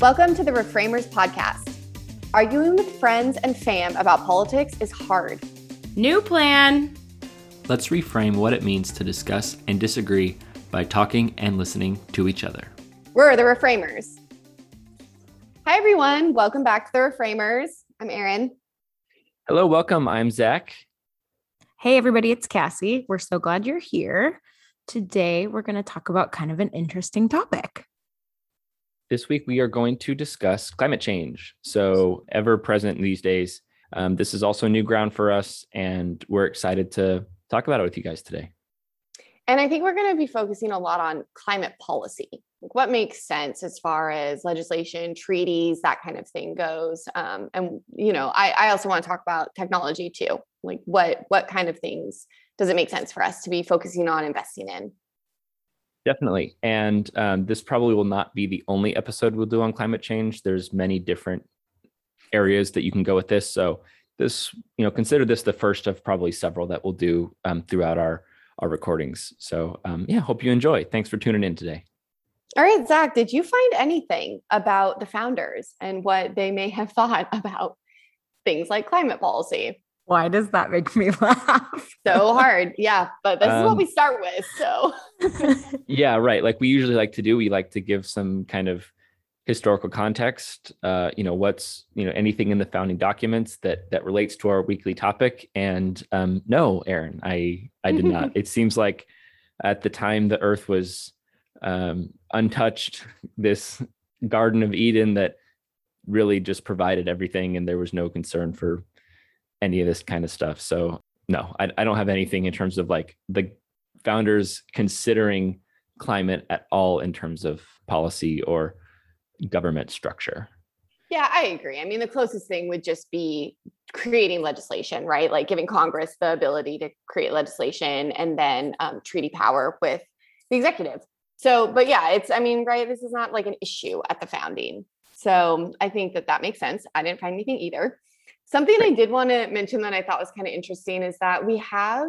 Welcome to the Reframers Podcast. Arguing with friends and fam about politics is hard. New plan. Let's reframe what it means to discuss and disagree by talking and listening to each other. We're the Reframers. Hi, everyone. Welcome back to the Reframers. I'm Erin. Hello, welcome. I'm Zach. Hey, everybody, it's Cassie. We're so glad you're here. Today, we're going to talk about kind of an interesting topic. This week, we are going to discuss climate change. So, ever present these days. Um, this is also new ground for us, and we're excited to talk about it with you guys today. And I think we're going to be focusing a lot on climate policy, like what makes sense as far as legislation, treaties, that kind of thing goes. Um, and you know, I, I also want to talk about technology too. Like what what kind of things does it make sense for us to be focusing on investing in? Definitely. And um, this probably will not be the only episode we'll do on climate change. There's many different areas that you can go with this. So this, you know, consider this the first of probably several that we'll do um, throughout our our recordings. So um, yeah, hope you enjoy. Thanks for tuning in today. All right, Zach, did you find anything about the founders and what they may have thought about things like climate policy? Why does that make me laugh? so hard. Yeah. But this um, is what we um, start with. So, yeah, right. Like we usually like to do, we like to give some kind of historical context uh, you know what's you know anything in the founding documents that that relates to our weekly topic? And um, no Erin i i did not. It seems like at the time the earth was um, untouched this garden of eden that really just provided everything and there was no concern for any of this kind of stuff. So no i, I don't have anything in terms of like the founders considering climate at all in terms of policy or government structure. Yeah, I agree. I mean, the closest thing would just be creating legislation, right? Like giving Congress the ability to create legislation and then um, treaty power with the executive. So, but yeah, it's, I mean, right, this is not like an issue at the founding. So I think that that makes sense. I didn't find anything either. Something I did want to mention that I thought was kind of interesting is that we have,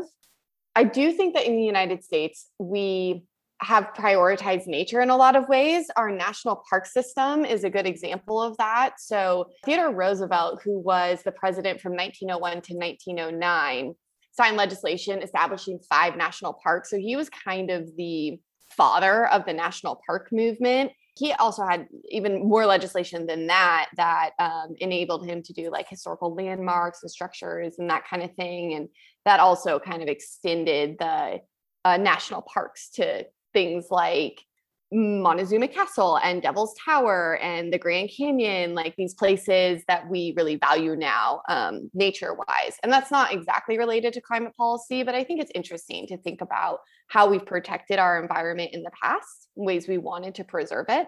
I do think that in the United States, we have prioritized nature in a lot of ways. Our national park system is a good example of that. So, Theodore Roosevelt, who was the president from 1901 to 1909, signed legislation establishing five national parks. So, he was kind of the father of the national park movement. He also had even more legislation than that that um, enabled him to do like historical landmarks and structures and that kind of thing. And that also kind of extended the uh, national parks to things like Montezuma Castle and Devil's Tower and the Grand Canyon, like these places that we really value now, um, nature wise. And that's not exactly related to climate policy, but I think it's interesting to think about how we've protected our environment in the past, ways we wanted to preserve it.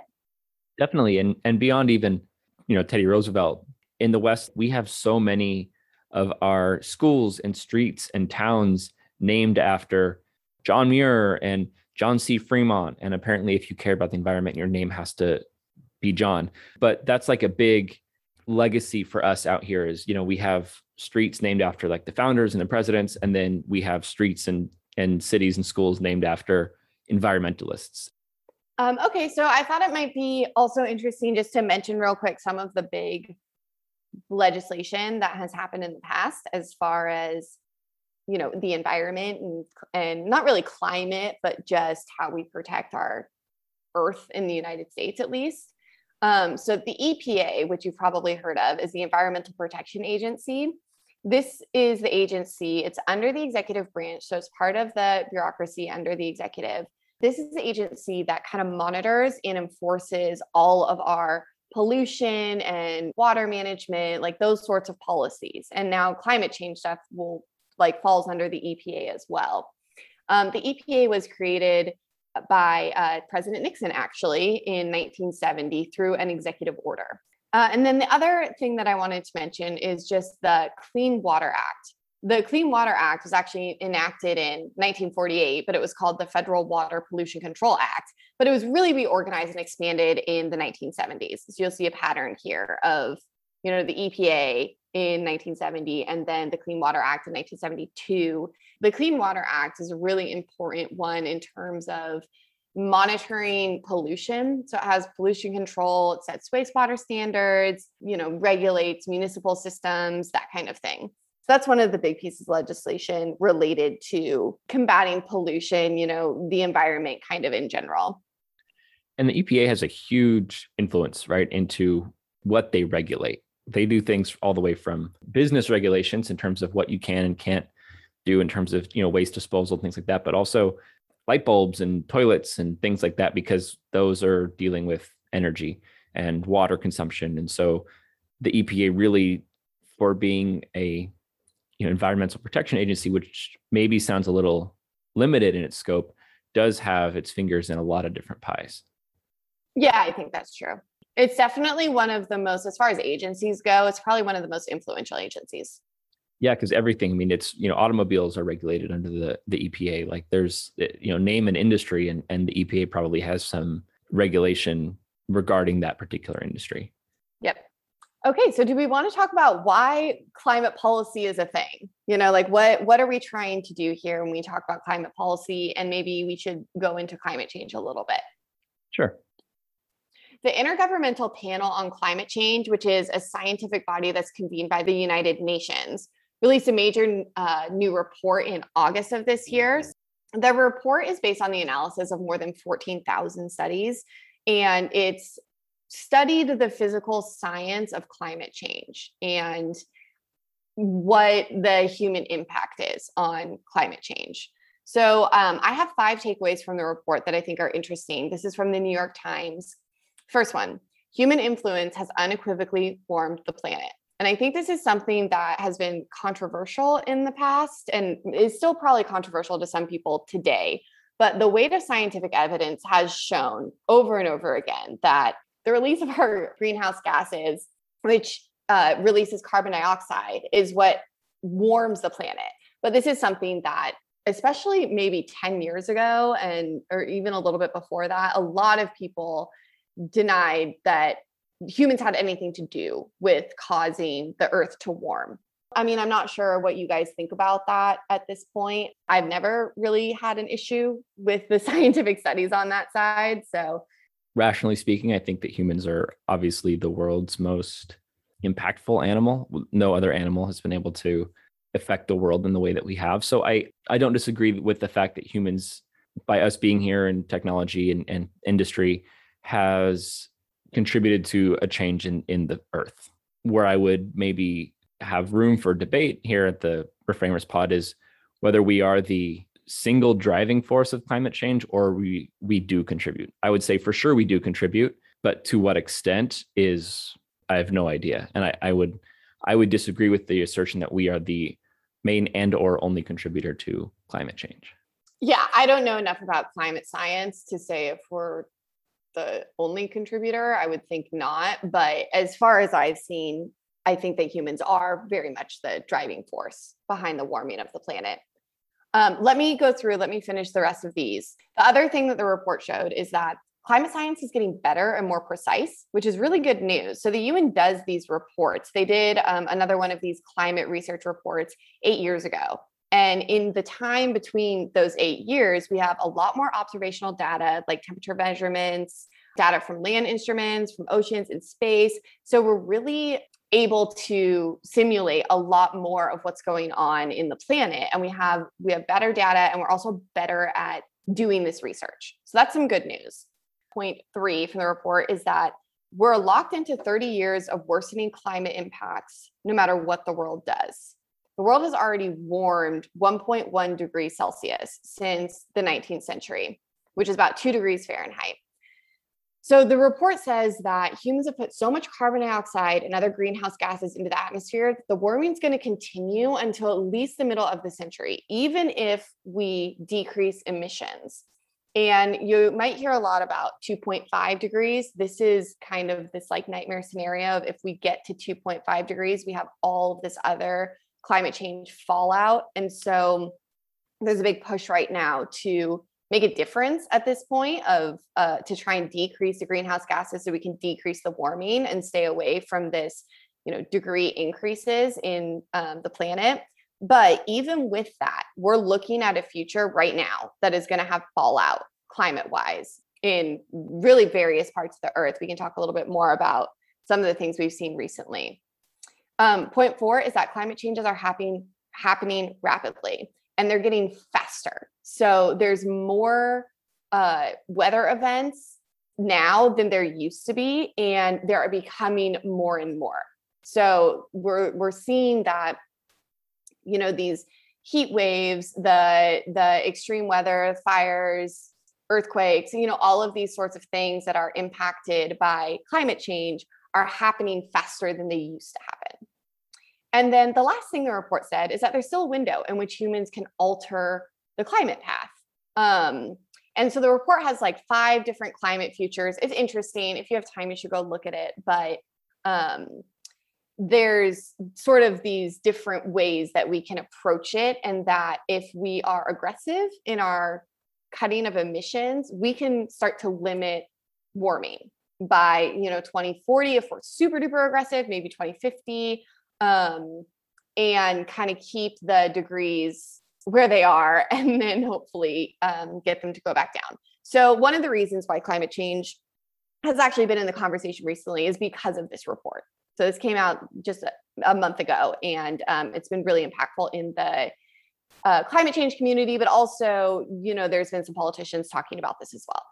Definitely. And, and beyond even, you know, Teddy Roosevelt, in the West, we have so many of our schools and streets and towns named after John Muir and John C. Fremont. And apparently, if you care about the environment, your name has to be John. But that's like a big legacy for us out here is, you know, we have streets named after like the founders and the presidents, and then we have streets and and cities and schools named after environmentalists. Um, okay, so I thought it might be also interesting just to mention real quick some of the big legislation that has happened in the past as far as you know the environment and and not really climate but just how we protect our earth in the united states at least. Um, so the epa which you've probably heard of is the environmental protection agency. This is the agency it's under the executive branch so it's part of the bureaucracy under the executive. This is the agency that kind of monitors and enforces all of our pollution and water management like those sorts of policies. And now climate change stuff will like falls under the EPA as well. Um, the EPA was created by uh, President Nixon actually in 1970 through an executive order. Uh, and then the other thing that I wanted to mention is just the Clean Water Act. The Clean Water Act was actually enacted in 1948, but it was called the Federal Water Pollution Control Act. But it was really reorganized and expanded in the 1970s. So you'll see a pattern here of, you know, the EPA in 1970 and then the Clean Water Act in 1972. The Clean Water Act is a really important one in terms of monitoring pollution. So it has pollution control, it sets wastewater standards, you know, regulates municipal systems, that kind of thing. So that's one of the big pieces of legislation related to combating pollution, you know, the environment kind of in general. And the EPA has a huge influence, right, into what they regulate. They do things all the way from business regulations in terms of what you can and can't do in terms of, you know, waste disposal, things like that, but also light bulbs and toilets and things like that because those are dealing with energy and water consumption. And so the EPA really for being a you know environmental protection agency which maybe sounds a little limited in its scope does have its fingers in a lot of different pies. Yeah i think that's true it's definitely one of the most as far as agencies go it's probably one of the most influential agencies yeah, because everything. I mean, it's you know, automobiles are regulated under the the EPA. Like, there's eh, you know, name an industry, and and the EPA probably has some regulation regarding that particular industry. Yep. Okay, so do we want to talk about why climate policy is a thing? You know, like what what are we trying to do here when we talk about climate policy, and maybe we should go into climate change a little bit. Sure. The Intergovernmental Panel on Climate Change, which is a scientific body that's convened by the United Nations, released a major uh, new report in August of this year. The report is based on the analysis of more than 14,000 studies, and it's studied the physical science of climate change and what the human impact is on climate change. So, um, I have five takeaways from the report that I think are interesting. This is from the New York Times. First one human influence has unequivocally warmed the planet. And I think this is something that has been controversial in the past and is still probably controversial to some people today. But the weight of scientific evidence has shown over and over again that the release of our greenhouse gases, which uh, releases carbon dioxide, is what warms the planet. But this is something that, especially maybe 10 years ago, and or even a little bit before that, a lot of people denied that humans had anything to do with causing the earth to warm. I mean, I'm not sure what you guys think about that at this point. I've never really had an issue with the scientific studies on that side. So, rationally speaking, I think that humans are obviously the world's most impactful animal. No other animal has been able to affect the world in the way that we have. So, I, I don't disagree with the fact that humans, by us being here and technology and, and industry, has contributed to a change in in the earth. Where i would maybe have room for debate here at the reframers pod is whether we are the single driving force of climate change or we we do contribute. I would say for sure we do contribute but to what extent is i have no idea. And i, I would i would disagree with the assertion that we are the main and or only contributor to climate change. Yeah i don't know enough about climate science to say if we're the only contributor. I would think not. But as far as I've seen, I think that humans are very much the driving force behind the warming of the planet. Um, let me go through, let me finish the rest of these. The other thing that the report showed is that climate science is getting better and more precise, which is really good news. So the UN does these reports. They did um, another one of these climate research reports eight years ago. And in the time between those eight years, we have a lot more observational data like temperature measurements, data from land instruments, from oceans and space. So we're really able to simulate a lot more of what's going on in the planet and we have we have better data and we're also better at doing this research. So that's some good news. Point 3 from the report is that we're locked into 30 years of worsening climate impacts no matter what the world does the world has already warmed 1.1 degrees Celsius since the 19th century, which is about two degrees Fahrenheit. So the report says that humans have put so much carbon dioxide and other greenhouse gases into the atmosphere that the warming is going to continue until at least the middle of the century, even if we decrease emissions. And you might hear a lot about 2.5 degrees. This is kind of this like nightmare scenario of if we get to 2.5 degrees, we have all of this other climate change fallout. And so there's a big push right now to make a difference at this point of uh, to try and decrease the greenhouse gases so we can decrease the warming and stay away from this you know degree increases in um, the planet. But even with that we're looking at a future right now that is going to have fallout climate wise in really various parts of the earth. We can talk a little bit more about some of the things we've seen recently um, point four is that climate changes are happening happening rapidly and they're getting faster. So there's more uh, weather events now than there used to be and they are becoming more and more. So we're we're seeing that you know these heat waves the the extreme weather fires earthquakes you know all of these sorts of things that are impacted by climate change are happening faster than they used to happen and then the last thing the report said is that there's still a window in which humans can alter the climate path um, and so the report has like five different climate futures. It's interesting. If you have time, you should go look at it. But um, there's sort of these different ways that we can approach it. And that if we are aggressive in our cutting of emissions, we can start to limit warming by you know 2040 if we're super duper aggressive maybe 2050 um, and kind of keep the degrees where they are and then hopefully um, get them to go back down. So, one of the reasons why climate change has actually been in the conversation recently is because of this report. So, this came out just a, a month ago, and um, it's been really impactful in the uh, climate change community, but also, you know, there's been some politicians talking about this as well.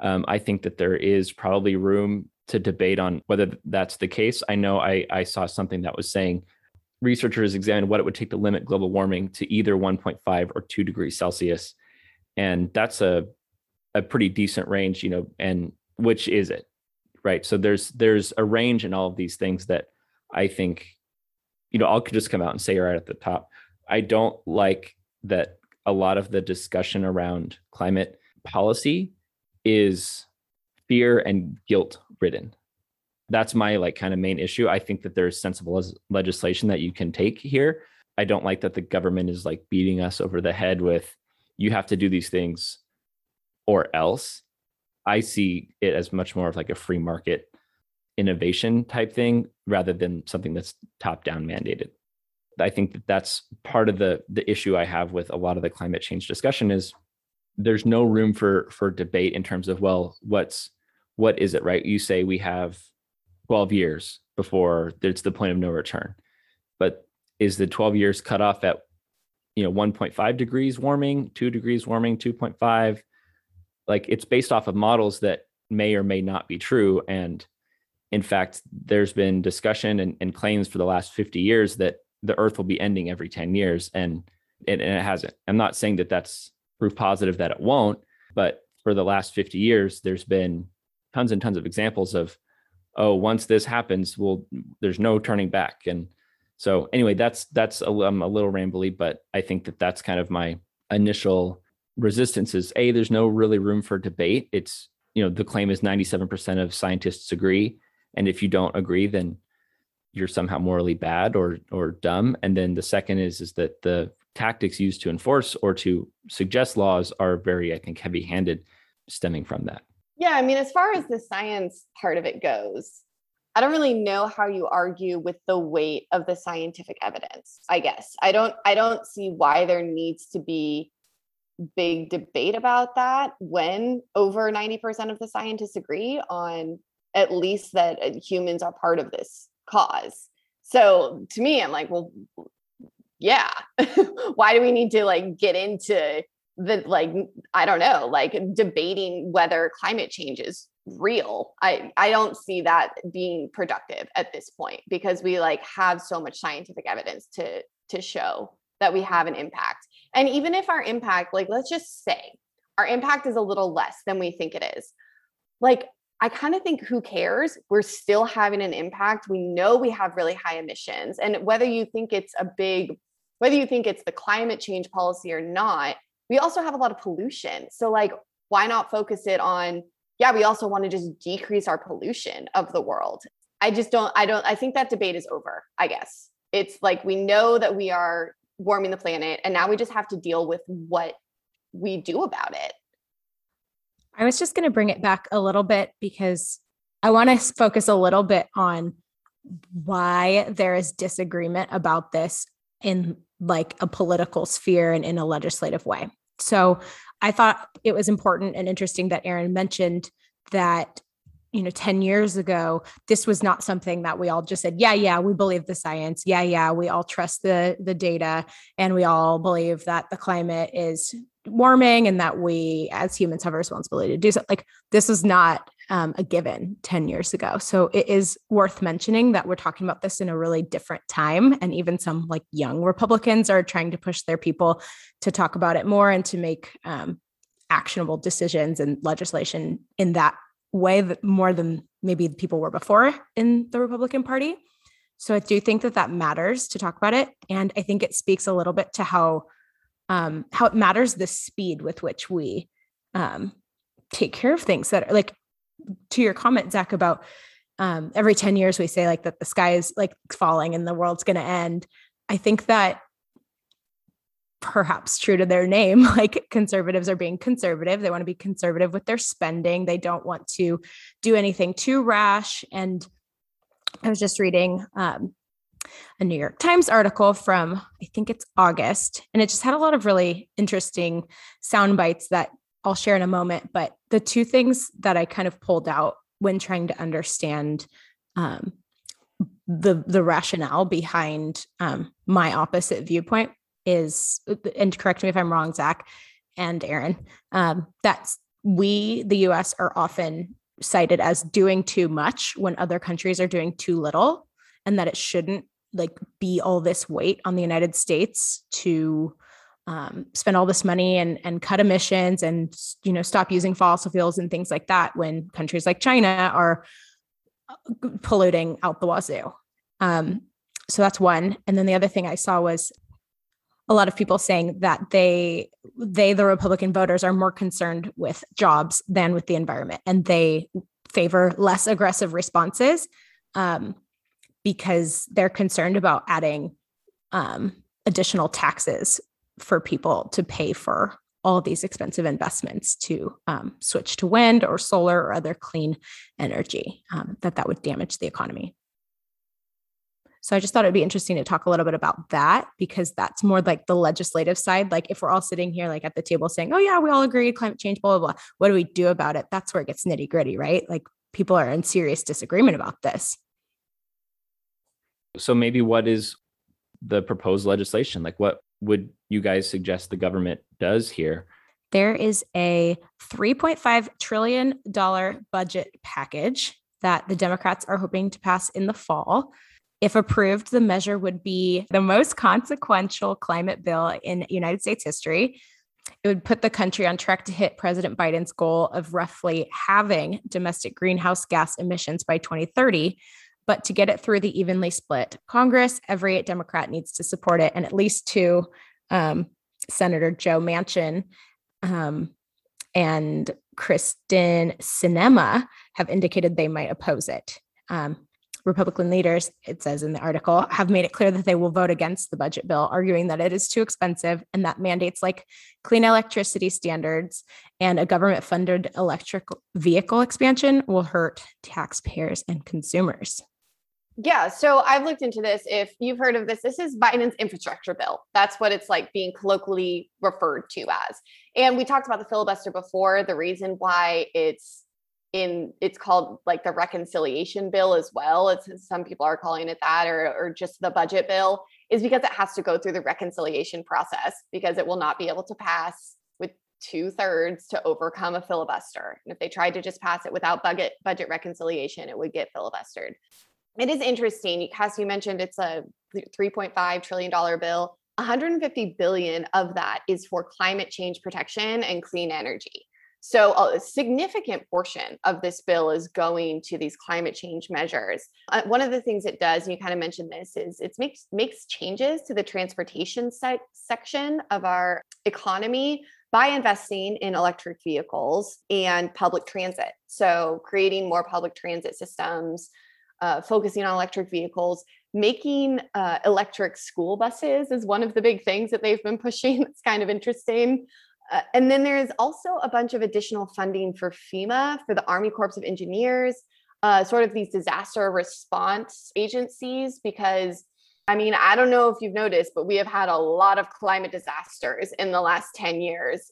Um, I think that there is probably room to debate on whether that's the case. I know I, I saw something that was saying researchers examined what it would take to limit global warming to either 1.5 or 2 degrees Celsius. And that's a a pretty decent range, you know, and which is it? Right. So there's there's a range in all of these things that I think, you know, I'll just come out and say right at the top. I don't like that a lot of the discussion around climate policy is fear and guilt ridden that's my like kind of main issue. I think that there's sensible legislation that you can take here. I don't like that the government is like beating us over the head with you have to do these things or else. I see it as much more of like a free market innovation type thing rather than something that's top down mandated. I think that that's part of the the issue I have with a lot of the climate change discussion is there's no room for for debate in terms of well what's what is it right you say we have 12 years before it's the point of no return. But is the 12 years cut off at you know 1.5 degrees warming, 2 degrees warming, 2.5? Like it's based off of models that may or may not be true and in fact there's been discussion and, and claims for the last 50 years that the earth will be ending every 10 years and and it hasn't. I'm not saying that that's proof positive that it won't, but for the last 50 years there's been tons and tons of examples of oh once this happens well there's no turning back. And so anyway that's that's a, a little rambly but i think that that's kind of my initial resistance is a there's no really room for debate. It's you know the claim is 97% of scientists agree. And if you don't agree then you're somehow morally bad or or dumb. And then the second is is that the tactics used to enforce or to suggest laws are very i think heavy handed stemming from that yeah, I mean, as far as the science part of it goes, I don't really know how you argue with the weight of the scientific evidence. I guess I don't. I don't see why there needs to be big debate about that when over 90% of the scientists agree on at least that uh, humans are part of this cause. So to me, I'm like, well, yeah. why do we need to like get into the like i don't know like debating whether climate change is real? I i don't see that being productive at this point because we like have so much scientific evidence to to show that we have an impact. And even if our impact like let's just say our impact is a little less than we think it is like i kind of think who cares? We're still having an impact. We know we have really high emissions. And whether you think it's a big whether you think it's the climate change policy or not we also have a lot of pollution. So, like, why not focus it on, yeah, we also want to just decrease our pollution of the world. I just don't, I don't, I think that debate is over, I guess. It's like we know that we are warming the planet, and now we just have to deal with what we do about it. I was just going to bring it back a little bit because I want to focus a little bit on why there is disagreement about this in like a political sphere and in a legislative way. So I thought it was important and interesting that Erin mentioned that you know 10 years ago this was not something that we all just said yeah yeah we believe the science yeah yeah we all trust the the data and we all believe that the climate is warming and that we as humans have a responsibility to do so like this was not um, a given 10 years ago. So it is worth mentioning that we're talking about this in a really different time. And even some like young Republicans are trying to push their people to talk about it more and to make um, actionable decisions and legislation in that way that more than maybe people were before in the Republican Party. So I do think that that matters to talk about it. And I think it speaks a little bit to how um, how it matters the speed with which we um, take care of things that are like to your comment, Zach, about um, every 10 years we say like that the sky is like falling and the world's going to end. I think that perhaps true to their name, like conservatives are being conservative. They want to be conservative with their spending. They don't want to do anything too rash. And I was just reading um, a New York Times article from, I think it's August, and it just had a lot of really interesting sound bites that I'll share in a moment. But the two things that I kind of pulled out when trying to understand um, the the rationale behind um, my opposite viewpoint is, and correct me if I'm wrong, Zach and Erin, um, that's we, the U.S., are often cited as doing too much when other countries are doing too little, and that it shouldn't like be all this weight on the United States to um, spend all this money and and cut emissions and you know stop using fossil fuels and things like that when countries like China are uh, polluting out the wazoo. Um, so that's one. And then the other thing I saw was a lot of people saying that they they the Republican voters are more concerned with jobs than with the environment, and they favor less aggressive responses um, because they're concerned about adding um, additional taxes for people to pay for all these expensive investments to um, switch to wind or solar or other clean energy um, that that would damage the economy. So i just thought it'd be interesting to talk a little bit about that because that's more like the legislative side. Like if we're all sitting here like at the table saying oh yeah we all agree climate change blah blah blah what do we do about it? That's where it gets nitty gritty right? Like people are in serious disagreement about this. So maybe what is the proposed legislation? Like what would you guys suggest the government does here? There is a $3.5 trillion budget package that the Democrats are hoping to pass in the fall. If approved, the measure would be the most consequential climate bill in United States history. It would put the country on track to hit President Biden's goal of roughly halving domestic greenhouse gas emissions by 2030. But to get it through the evenly split Congress, every Democrat needs to support it, and at least two um, Senator Joe Manchin um, and Kyrsten Sinema have indicated they might oppose it. Um, Republican leaders, it says in the article, have made it clear that they will vote against the budget bill, arguing that it is too expensive and that mandates like clean electricity standards and a government funded electric vehicle expansion will hurt taxpayers and consumers. Yeah, so I've looked into this. If you've heard of this, this is Biden's infrastructure bill. That's what it's like being colloquially referred to as. And we talked about the filibuster before. The reason why it's in it's called like the reconciliation bill as well. It's some people are calling it that or or just the budget bill is because it has to go through the reconciliation process because it will not be able to pass with two thirds to overcome a filibuster. And if they tried to just pass it without budget budget reconciliation, it would get filibustered it is interesting as you mentioned it's a 3.5 trillion dollar bill 150 billion of that is for climate change protection and clean energy so a significant portion of this bill is going to these climate change measures. Uh, one of the things it does, and you kind of mentioned this, is it makes makes changes to the transportation se- section of our economy by investing in electric vehicles and public transit. So creating more public transit systems, uh, focusing on electric vehicles. Making uh, electric school buses is one of the big things that they've been pushing. It's kind of interesting. Uh, and then there is also a bunch of additional funding for FEMA, for the Army Corps of Engineers, uh, sort of these disaster response agencies because I mean, I don't know if you've noticed, but we have had a lot of climate disasters in the last 10 years.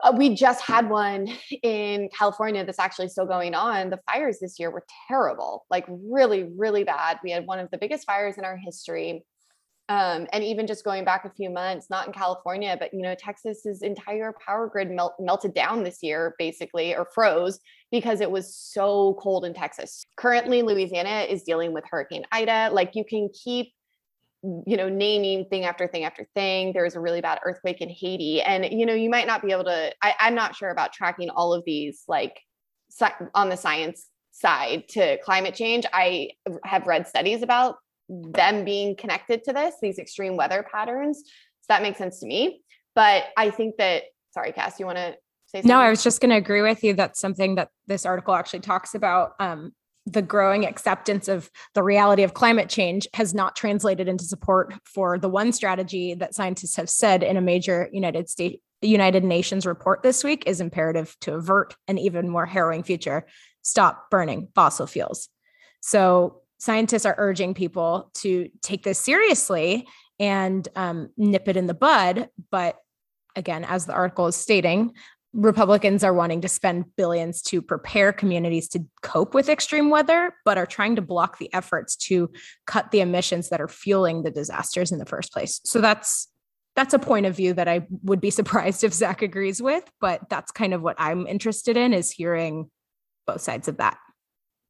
Uh, we just had one in California that's actually still going on. The fires this year were terrible, like really, really bad. We had one of the biggest fires in our history. Um, and even just going back a few months, not in California, but you know, Texas's entire power grid melt, melted down this year, basically, or froze because it was so cold in Texas. Currently, Louisiana is dealing with Hurricane Ida. Like you can keep you know naming thing after thing after thing. There was a really bad earthquake in haiti and you know you might not be able to I, i'm not sure about tracking all of these like on the science side to climate change. I have read studies about them being connected to this these extreme weather patterns. So that makes sense to me. But i think that sorry cass you want to say something? no i was just going to agree with you that's something that this article actually talks about um, the growing acceptance of the reality of climate change has not translated into support for the one strategy that scientists have said in a major United States United Nations report this week is imperative to avert an even more harrowing future. Stop burning fossil fuels. So scientists are urging people to take this seriously and um, nip it in the bud. But again, as the article is stating, Republicans are wanting to spend billions to prepare communities to cope with extreme weather, but are trying to block the efforts to cut the emissions that are fueling the disasters in the first place. So that's that's a point of view that I would be surprised if Zach agrees with, but that's kind of what I'm interested in is hearing both sides of that.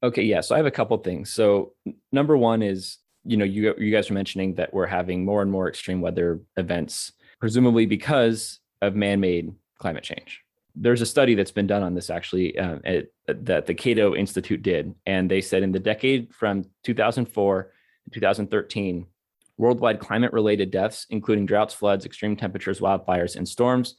Okay, yeah. So I have a couple things. So number one is, you know, you you guys are mentioning that we're having more and more extreme weather events, presumably because of man-made climate change there's a study that's been done on this actually uh, at, that the Cato Institute did, and they said in the decade from 2004 to 2013, worldwide climate-related deaths, including droughts, floods, extreme temperatures, wildfires, and storms,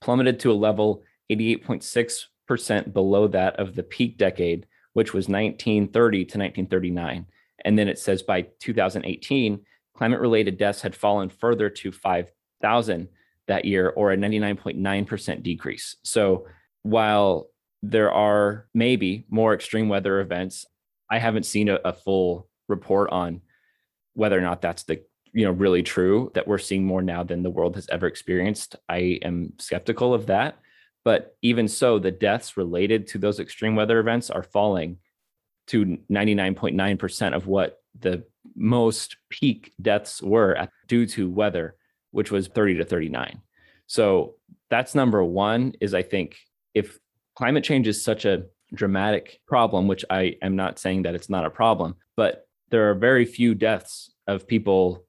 plummeted to a level 88.6% below that of the peak decade, which was 1930 to 1939. And then it says by 2018, climate-related deaths had fallen further to 5,000 that year or a 99.9% decrease. So while there are maybe more extreme weather events, I haven't seen a, a full report on whether or not that's the you know really true that we're seeing more now than the world has ever experienced. I am skeptical of that. But even so, the deaths related to those extreme weather events are falling to 99.9% of what the most peak deaths were at, due to weather which was 30 to 39. So that's number one is I think if climate change is such a dramatic problem, which I am not saying that it's not a problem, but there are very few deaths of people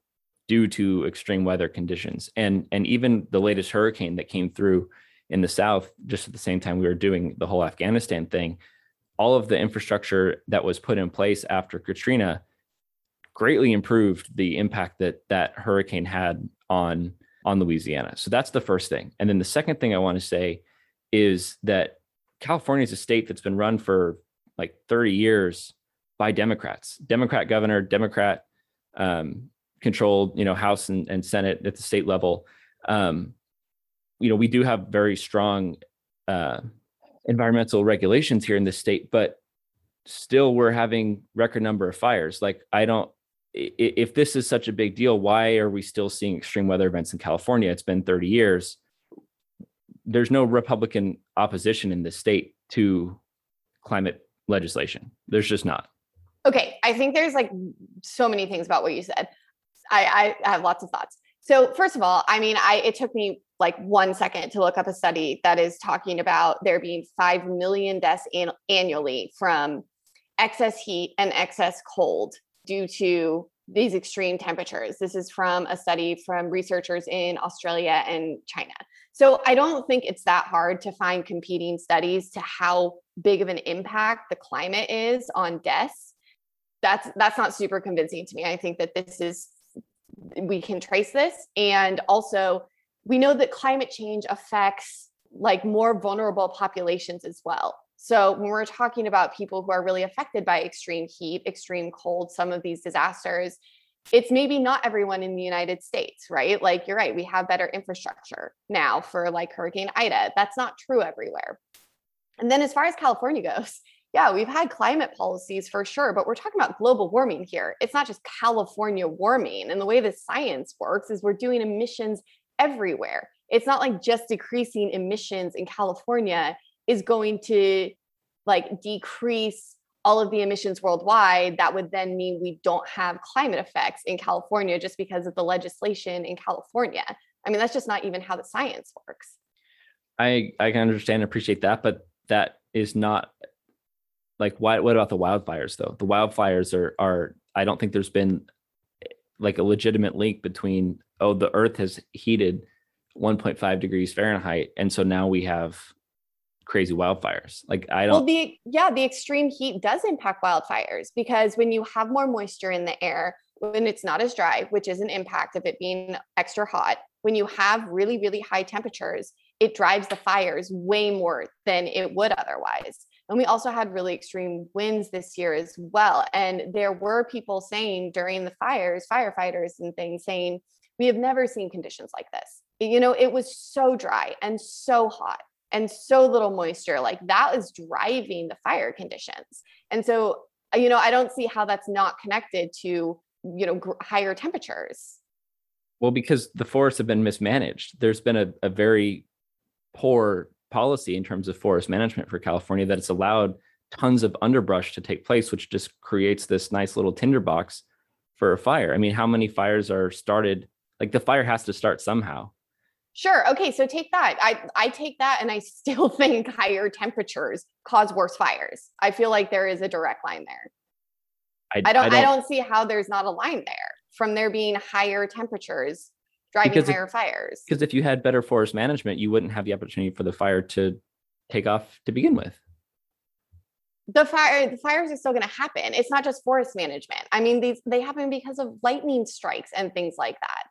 due to extreme weather conditions. And and even the latest hurricane that came through in the south just at the same time we were doing the whole Afghanistan thing, all of the infrastructure that was put in place after Katrina greatly improved the impact that that hurricane had on on Louisiana. So that's the first thing. And then the second thing I want to say is that California is a state that's been run for like 30 years by Democrats, Democrat governor, Democrat um, controlled, you know, House and, and, Senate at the state level. Um, you know, we do have very strong uh, environmental regulations here in the state, but still we're having record number of fires. Like I don't, if this is such a big deal, why are we still seeing extreme weather events in California? It's been 30 years. There's no Republican opposition in the state to climate legislation. There's just not. Okay. I think there's like so many things about what you said. I, I have lots of thoughts. So first of all, I mean, I it took me like one second to look up a study that is talking about there being five million deaths an- annually from excess heat and excess cold due to these extreme temperatures. This is from a study from researchers in Australia and China. So I don't think it's that hard to find competing studies to how big of an impact the climate is on deaths. That's that's not super convincing to me. I think that this is we can trace this and also we know that climate change affects like more vulnerable populations as well. So when we're talking about people who are really affected by extreme heat, extreme cold, some of these disasters, it's maybe not everyone in the United States, right? Like you're right, we have better infrastructure now for like Hurricane Ida. That's not true everywhere. And then as far as California goes, yeah, we've had climate policies for sure, but we're talking about global warming here. It's not just California warming. And the way the science works is we're doing emissions everywhere. It's not like just decreasing emissions in California is going to like decrease all of the emissions worldwide. That would then mean we don't have climate effects in California just because of the legislation in California. I mean, that's just not even how the science works. I I can understand and appreciate that, but that is not like why what about the wildfires though? The wildfires are are I don't think there's been like a legitimate link between oh the earth has heated 1.5 degrees Fahrenheit and so now we have crazy wildfires. Like I don't Well, the yeah, the extreme heat does impact wildfires because when you have more moisture in the air, when it's not as dry, which is an impact of it being extra hot, when you have really really high temperatures, it drives the fires way more than it would otherwise. And we also had really extreme winds this year as well. And there were people saying during the fires, firefighters and things saying, we have never seen conditions like this. You know, it was so dry and so hot and so little moisture. Like that is driving the fire conditions. And so, uh, you know, I don't see how that's not connected to, you know, gr- higher temperatures. well because the forests have been mismanaged. There's been a, a very poor policy in terms of forest management for California that it's allowed tons of underbrush to take place, which just creates this nice little tinderbox for a fire. I mean, how many fires are started? Like the fire has to start somehow. Sure. Okay. So take that. I, I take that and I still think higher temperatures cause worse fires. I feel like there is a direct line there. I don't, I don't, see how there's not a line there from there being higher temperatures driving higher fires. because if you had better forest management, you wouldn't have the opportunity for the fire to take off to begin with. The fire the fires are still going to happen. It's not just forest management. I mean, these they happen because of lightning strikes and things like that.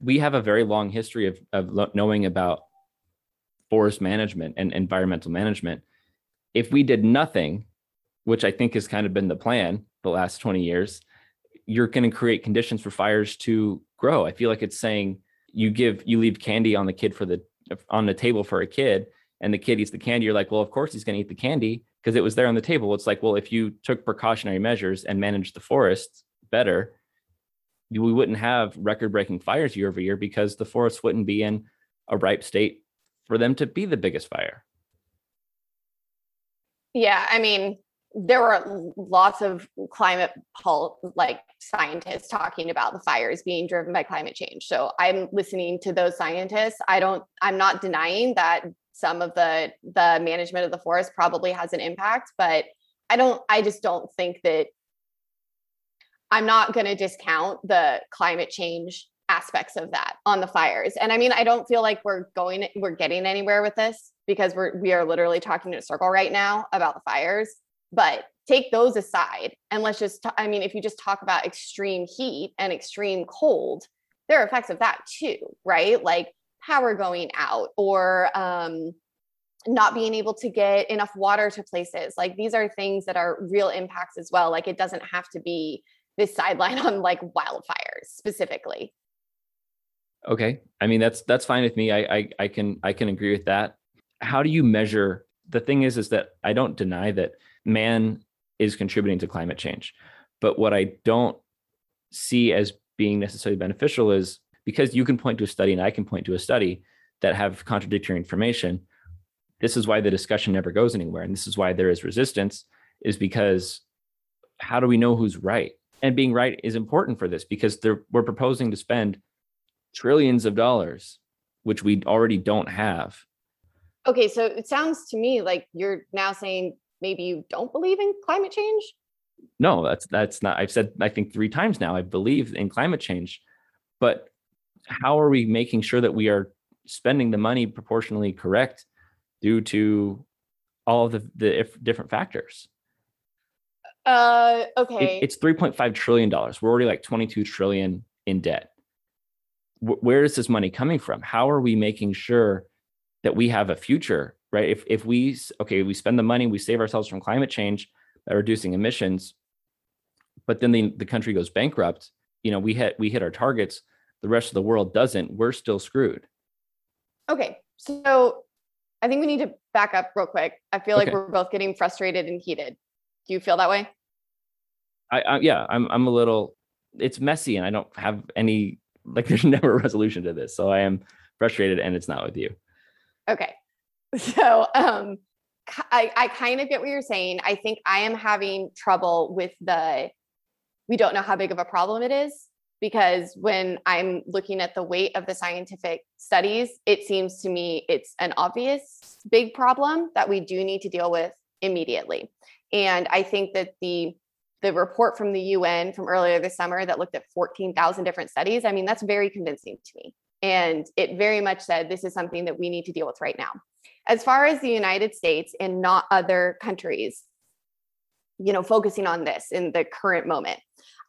We have a very long history of, of knowing about forest management and environmental management. If we did nothing, which I think has kind of been the plan the last 20 years, you're going to create conditions for fires to grow. I feel like it's saying you give, you leave candy on the kid for the, on the table for a kid and the kid eats the candy. You're like, well, of course he's going to eat the candy because it was there on the table. It's like, well, if you took precautionary measures and managed the forests better, we wouldn't have record breaking fires year over year because the forests wouldn't be in a ripe state for them to be the biggest fire. Yeah, I mean, there were lots of climate pol- like scientists talking about the fires being driven by climate change. So I'm listening to those scientists. I don't I'm not denying that some of the the management of the forest probably has an impact, but I don't I just don't think that I'm not going to discount the climate change aspects of that on the fires. And I mean, I don't feel like we're going we're getting anywhere with this because we're we are literally talking in a circle right now about the fires. But take those aside and let's just ta- I mean, if you just talk about extreme heat and extreme cold, there are effects of that too, right? Like power going out or um not being able to get enough water to places. Like these are things that are real impacts as well. Like it doesn't have to be this sideline on like wildfires specifically. Okay. I mean that's that's fine with me. I I, I can I can agree with that. How do you measure the thing is is that I don't deny that man is contributing to climate change. But what I don't see as being necessarily beneficial is because you can point to a study and I can point to a study that have contradictory information. This is why the discussion never goes anywhere. And this is why there is resistance, is because how do we know who's right? And being right is important for this because they're, we're proposing to spend trillions of dollars, which we already don't have. Okay, so it sounds to me like you're now saying maybe you don't believe in climate change. No, that's that's not. I've said I think three times now. I believe in climate change, but how are we making sure that we are spending the money proportionally correct due to all of the the if- different factors? Uh, It- okay. it's 3.5 trillion dollars. We're already like 22 trillion in debt. Wh- where is this money coming from? How are we making sure that we have a future, right? If if we okay, we spend the money, we save ourselves from climate change by reducing emissions, but then the, the country goes bankrupt. You know, we hit we hit our targets. The rest of the world doesn't. We're still screwed. Okay, so I think we need to back up real quick. I feel like we're both getting frustrated and heated. Do you feel that way? I, I yeah, I'm I'm a little. It's messy, and I don't have any like. There's never a resolution to this, so I am frustrated, and it's not with you. Okay. So um I, I kind of get what you're saying. I think I am having trouble with the we don't know how big of a problem it is because when I'm looking at the weight of the scientific studies, it seems to me it's an obvious big problem that we do need to deal with immediately. And I think that the the report from the UN from earlier this summer that looked at 14,000 different studies, I mean, that's very convincing to me. And it very much said this is something that we need to deal with right now. As far as the United States and not other countries, you know, focusing on this in the current moment,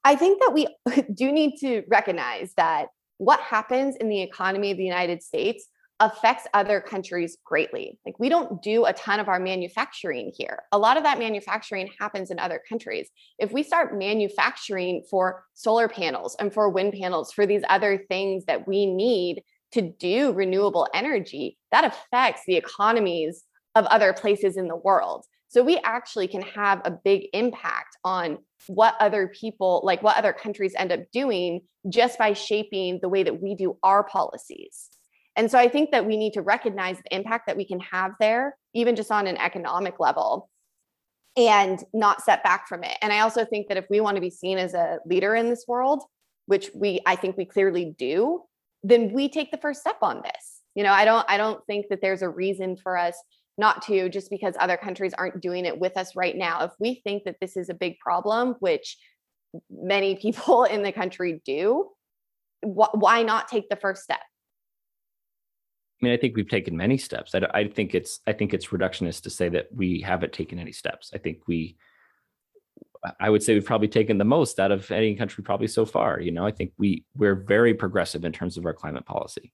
I think that we do need to recognize that what happens in the economy of the United States affects other countries greatly. Like we don't do a ton of our manufacturing here. A lot of that manufacturing happens in other countries. If we start manufacturing for solar panels and for wind panels for these other things that we need to do renewable energy, that affects the economies of other places in the world. So we actually can have a big impact on what other people, like what other countries end up doing just by shaping the way that we do our policies. And so I think that we need to recognize the impact that we can have there, even just on an economic level, and not step back from it. And I also think that if we want to be seen as a leader in this world, which we I think we clearly do, then we take the first step on this. You know, I don't I don't think that there's a reason for us not to just because other countries aren't doing it with us right now. If we think that this is a big problem, which many people in the country do, wh- why not take the first step? I mean, I think we've taken many steps. I, I think it's I think it's reductionist to say that we haven't taken any steps. I think we, I would say we've probably taken the most out of any country probably so far. You know, I think we we're very progressive in terms of our climate policy.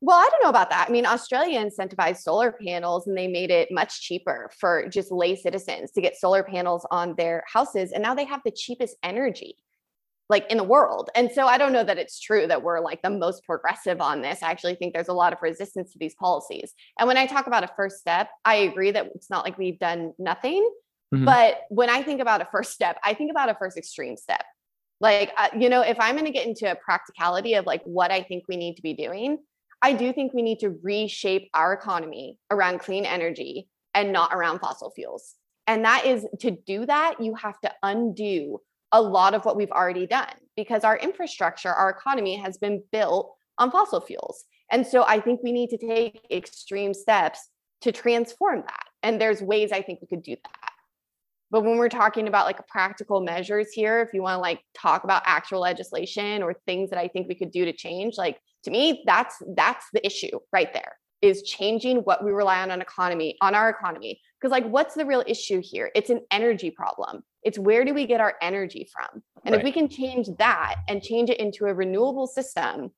Well, I don't know about that. I mean, Australia incentivized solar panels and they made it much cheaper for just lay citizens to get solar panels on their houses. And now they have the cheapest energy like in the world. And so I don't know that it's true that we're like the most progressive on this. I actually think there's a lot of resistance to these policies. And when I talk about a first step, I agree that it's not like we've done nothing. Mhm. But when I think about a first step, I think about a first extreme step. Like, uh, you know, if I'm going to get into a practicality of like what I think we need to be doing, I do think we need to reshape our economy around clean energy and not around fossil fuels. And that is to do that, you have to undo a lot of what we've already done because our infrastructure, our economy has been built on fossil fuels. And so I think we need to take extreme steps to transform that. And there's ways I think we could do that. But when we're talking about like practical measures here, if you want to like talk about actual legislation or things that I think we could do to change, like to me, that's that's the issue right there is changing what we rely on an economy on our economy. Because like what's the real issue here? It's an energy problem. It's where do we get our energy from? And if we can change that and change it into a renewable system,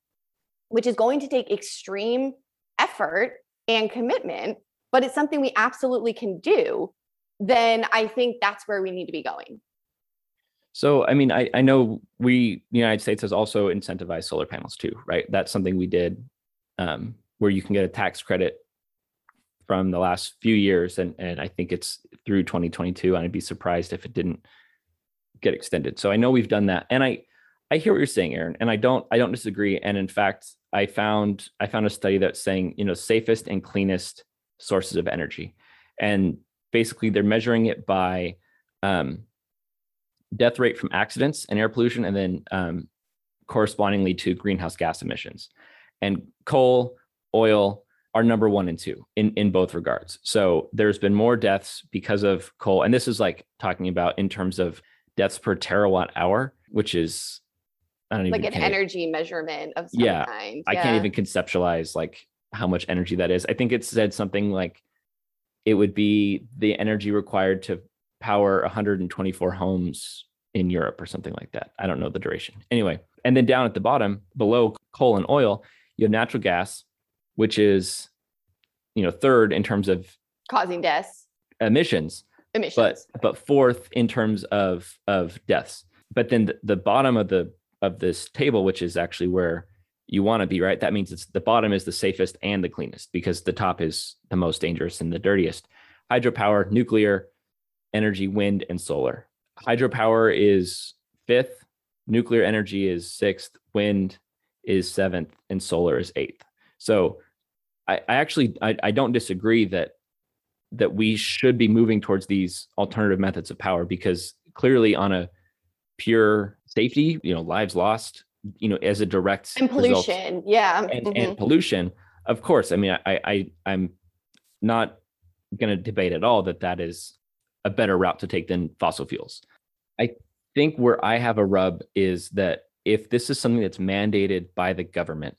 which is going to take extreme effort and commitment, but it's something we absolutely can do, then I think that's where we need to be going. So, I mean, I, I know we, the United States has also incentivized solar panels too, right? That's something we did um, where you can get a tax credit from the last few years. And, and I think it's through 2022. And I'd be surprised if it didn't get extended. So I know we've done that. And I, I hear what you're saying, Erin, and I don't, I don't disagree. And in fact, I found, I found a study that's saying, you know, safest and cleanest sources of energy. And basically they're measuring it by, um, death rate from accidents and air pollution, and then um, correspondingly to greenhouse gas emissions. And coal, oil are number one and two in, in both regards. So there's been more deaths because of coal. And this is like talking about in terms of deaths per terawatt hour, which is, I don't even Like an energy measurement of some Yeah, kind. I can't even conceptualize like how much energy that is. I think it said something like it would be the energy required to power 124 homes in Europe or something like that. I don't know the duration. Anyway, and then down at the bottom below coal and oil, you have natural gas, which is you know third in terms of causing deaths, emissions, emissions. but but fourth in terms of of deaths. But then the, the bottom of the of this table, which is actually where you want to be, right? That means it's the bottom is the safest and the cleanest because the top is the most dangerous and the dirtiest. Hydropower, nuclear, energy, wind, and solar. Hydropower is fifth, nuclear energy is sixth, wind is seventh, and solar is eighth. So I, I actually I, I don't disagree that that we should be moving towards these alternative methods of power because clearly on a pure safety, you know, lives lost, you know, as a direct and pollution, result, yeah, and, mm-hmm. and, pollution. Of course, I mean, I, I I'm not going to debate at all that that is a better route to take than fossil fuels. I think where I have a rub is that if this is something that's mandated by the government,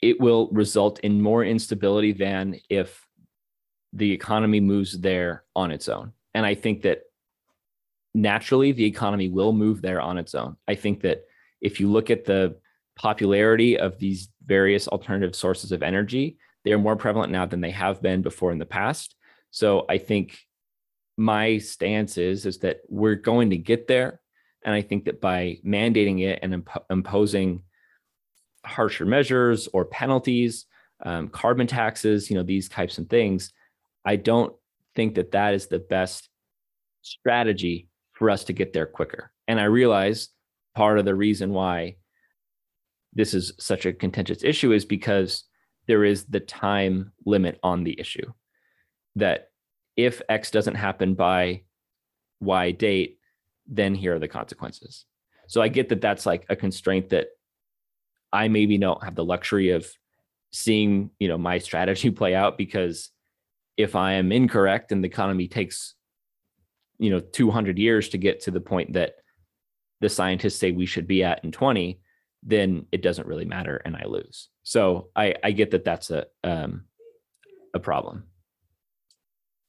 it will result in more instability than if the economy moves there on its own. And I think that naturally the economy will move there on its own. I think that if you look at the popularity of these various alternative sources of energy, they are more prevalent now than they have been before in the past. So I think my stance is is that we're going to get there and i think that by mandating it and imp- imposing harsher measures or penalties um, carbon taxes you know these types of things i don't think that that is the best strategy for us to get there quicker and i realize part of the reason why this is such a contentious issue is because there is the time limit on the issue that if X doesn't happen by Y date, then here are the consequences. So I get that that's like a constraint that I maybe don't have the luxury of seeing, you know, my strategy play out because if I am incorrect and the economy takes, you know, 200 years to get to the point that the scientists say we should be at in 20, then it doesn't really matter and I lose. So I, I get that that's a um, a problem.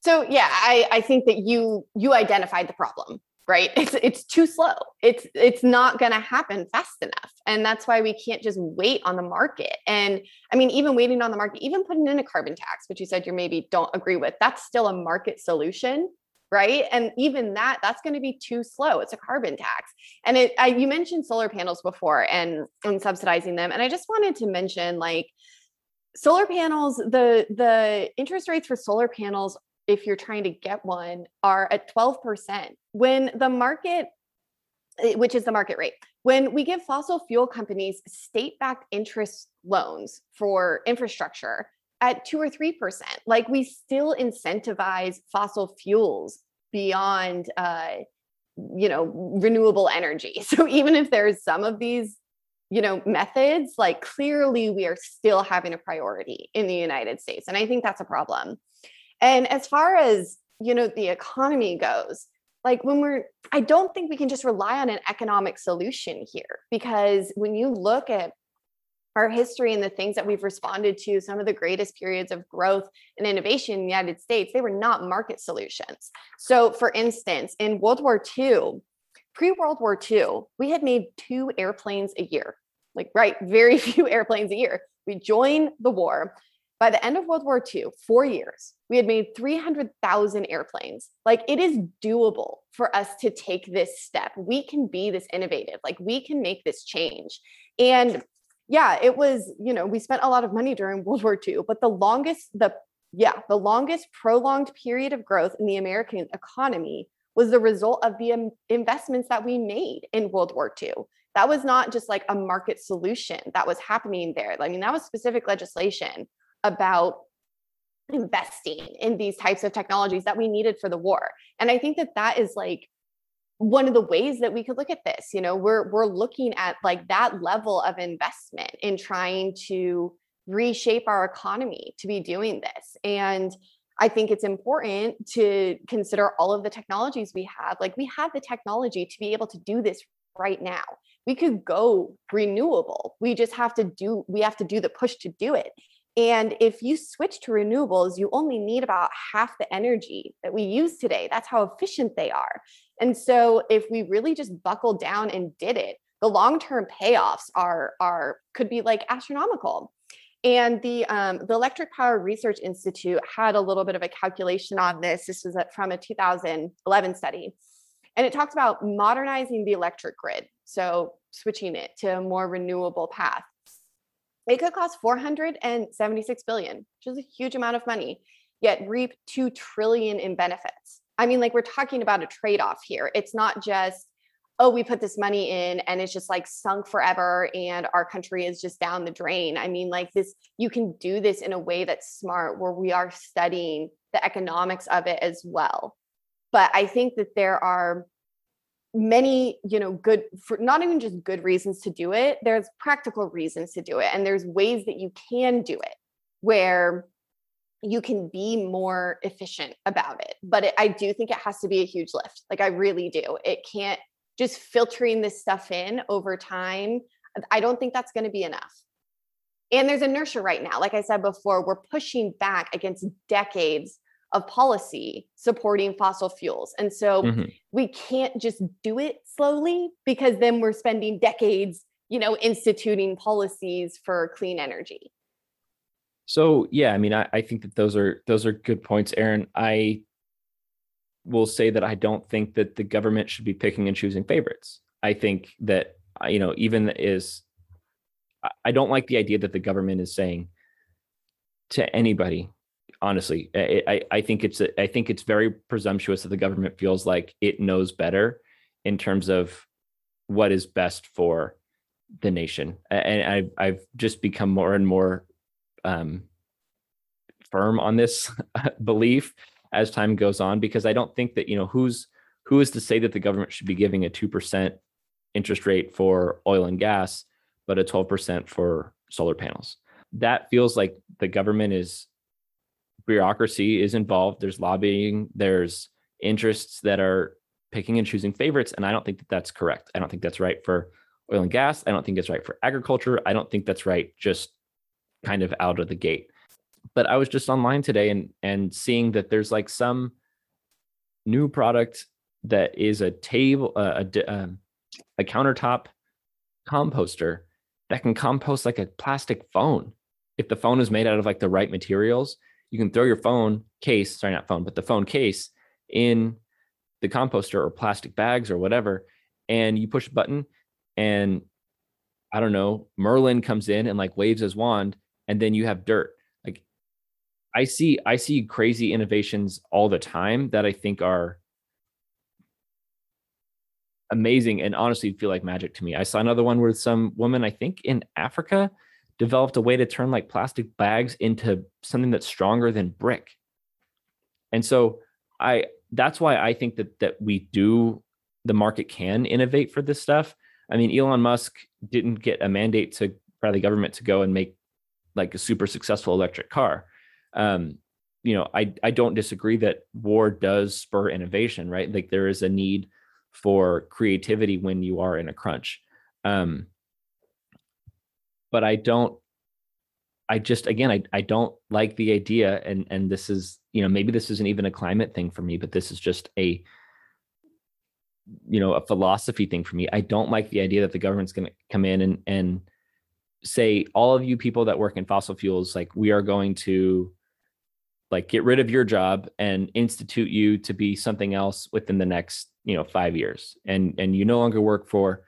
So yeah, I, I think that you you identified the problem, right? It's it's too slow. It's it's not gonna happen fast enough. And that's why we can't just wait on the market. And I mean, even waiting on the market, even putting in a carbon tax, which you said you maybe don't agree with, that's still a market solution right and even that that's going to be too slow it's a carbon tax and it I, you mentioned solar panels before and and subsidizing them and i just wanted to mention like solar panels the the interest rates for solar panels if you're trying to get one are at 12%. When the market eh, which is the market rate. When we give fossil fuel companies state backed interest loans for infrastructure at two or 3%, like we still incentivize fossil fuels beyond, uh, you know, renewable energy. So even if there's some of these, you know, methods, like clearly we are still having a priority in the United States. And I think that's a problem. And as far as, you know, the economy goes, like when we're I don't think we can just rely on an economic solution here because when you look at our history and the things that we've responded to, some of the greatest periods of growth and innovation in the United States, they were not market solutions. So, for instance, in World War II, pre World War II, we had made two airplanes a year, like, right, very few airplanes a year. We joined the war. By the end of World War II, four years, we had made 300,000 airplanes. Like it is doable for us to take this step. We can be this innovative, like we can make this change. And yeah, it was, you know, we spent a lot of money during World War II, but the longest, the yeah, the longest prolonged period of growth in the American economy was the result of the investments that we made in World War II. That was not just like a market solution that was happening there. I mean, that was specific legislation about investing in these types of technologies that we needed for the war. And i think that that is like one of the ways that we could look at this you know? We're we're looking at like that level of investment in trying to reshape our economy to be doing this. And i think it's important to consider all of the technologies we have. Like we have the technology to be able to do this right now. We could go renewable. We just have to do we have to do the push to do it and if you switch to renewables, you only need about half the energy that we use today. That's how efficient they are. And so if we really just buckled down and did it, the long-term payoffs are are could be like astronomical. And the um, the Electric Power Research Institute had a little bit of a calculation on this. This was from a 2011 study, and it talks about modernizing the electric grid, so switching it to a more renewable path it could cost 476 billion, which is a huge amount of money, yet reap 2 trillion in benefits. I mean, like we're talking about a trade off here. It's not just, oh, we put this money in and it's just like sunk forever and our country is just down the drain. I mean, like this, you can do this in a way that's smart where we are studying the economics of it as well. But I think that there are many you know good for not even just good reasons to do it there's practical reasons to do it and there's ways that you can do it where you can be more efficient about it. But it, i do think it has to be a huge lift. Like i really do. It can't just filtering this stuff in over time i don't think that's going to be enough. And there's inertia right now. Like i said before we're pushing back against decades of policy supporting fossil fuels. And so mm-hmm. we can't just do it slowly because then we're spending decades, you know, instituting policies for clean energy. So yeah, I mean, I, I think that those are those are good points, Erin. I will say that I don't think that the government should be picking and choosing favorites. I think that uh, you know, even is I don't like the idea that the government is saying to anybody honestly I, I think it's i think it's very presumptuous that the government feels like it knows better in terms of what is best for the nation. And i've, I've just become more and more um, firm on this belief as time goes on because i don't think that you know who's who is to say that the government should be giving a 2% interest rate for oil and gas but a 12% for solar panels? That feels like the government is bureaucracy is involved. There's lobbying. There's interests that are picking and choosing favorites, and I don't think that that's correct. I don't think that's right for oil and gas. I don't think it's right for agriculture. I don't think that's right just kind of out of the gate. But I was just online today and and seeing that there's like some new product that is a table uh, a um, a countertop composter that can compost like a plastic phone if the phone is made out of like the right materials you can throw your phone case, sorry, not phone, but the phone case in the composter or plastic bags or whatever, and you push a button and I don't know, Merlin comes in and like waves his wand, and then you have dirt. Like I see, I see crazy innovations all the time that I think are amazing and honestly feel like magic to me. I saw another one with some woman, I think in Africa, developed a way to turn like plastic bags into something that's stronger than brick. And so I that's why I think that that we do the market can innovate for this stuff. I mean, Elon Musk didn't get a mandate to by the government to go and make like a super successful electric car. Um, you know, I I don't disagree that war does spur innovation, right? Like there is a need for creativity when you are in a crunch. Um, but I don't I just again I I don't like the idea and and this is you know maybe this isn't even a climate thing for me but this is just a you know a philosophy thing for me. I don't like the idea that the government's going to come in and and say all of you people that work in fossil fuels like we are going to like get rid of your job and institute you to be something else within the next you know 5 years and and you no longer work for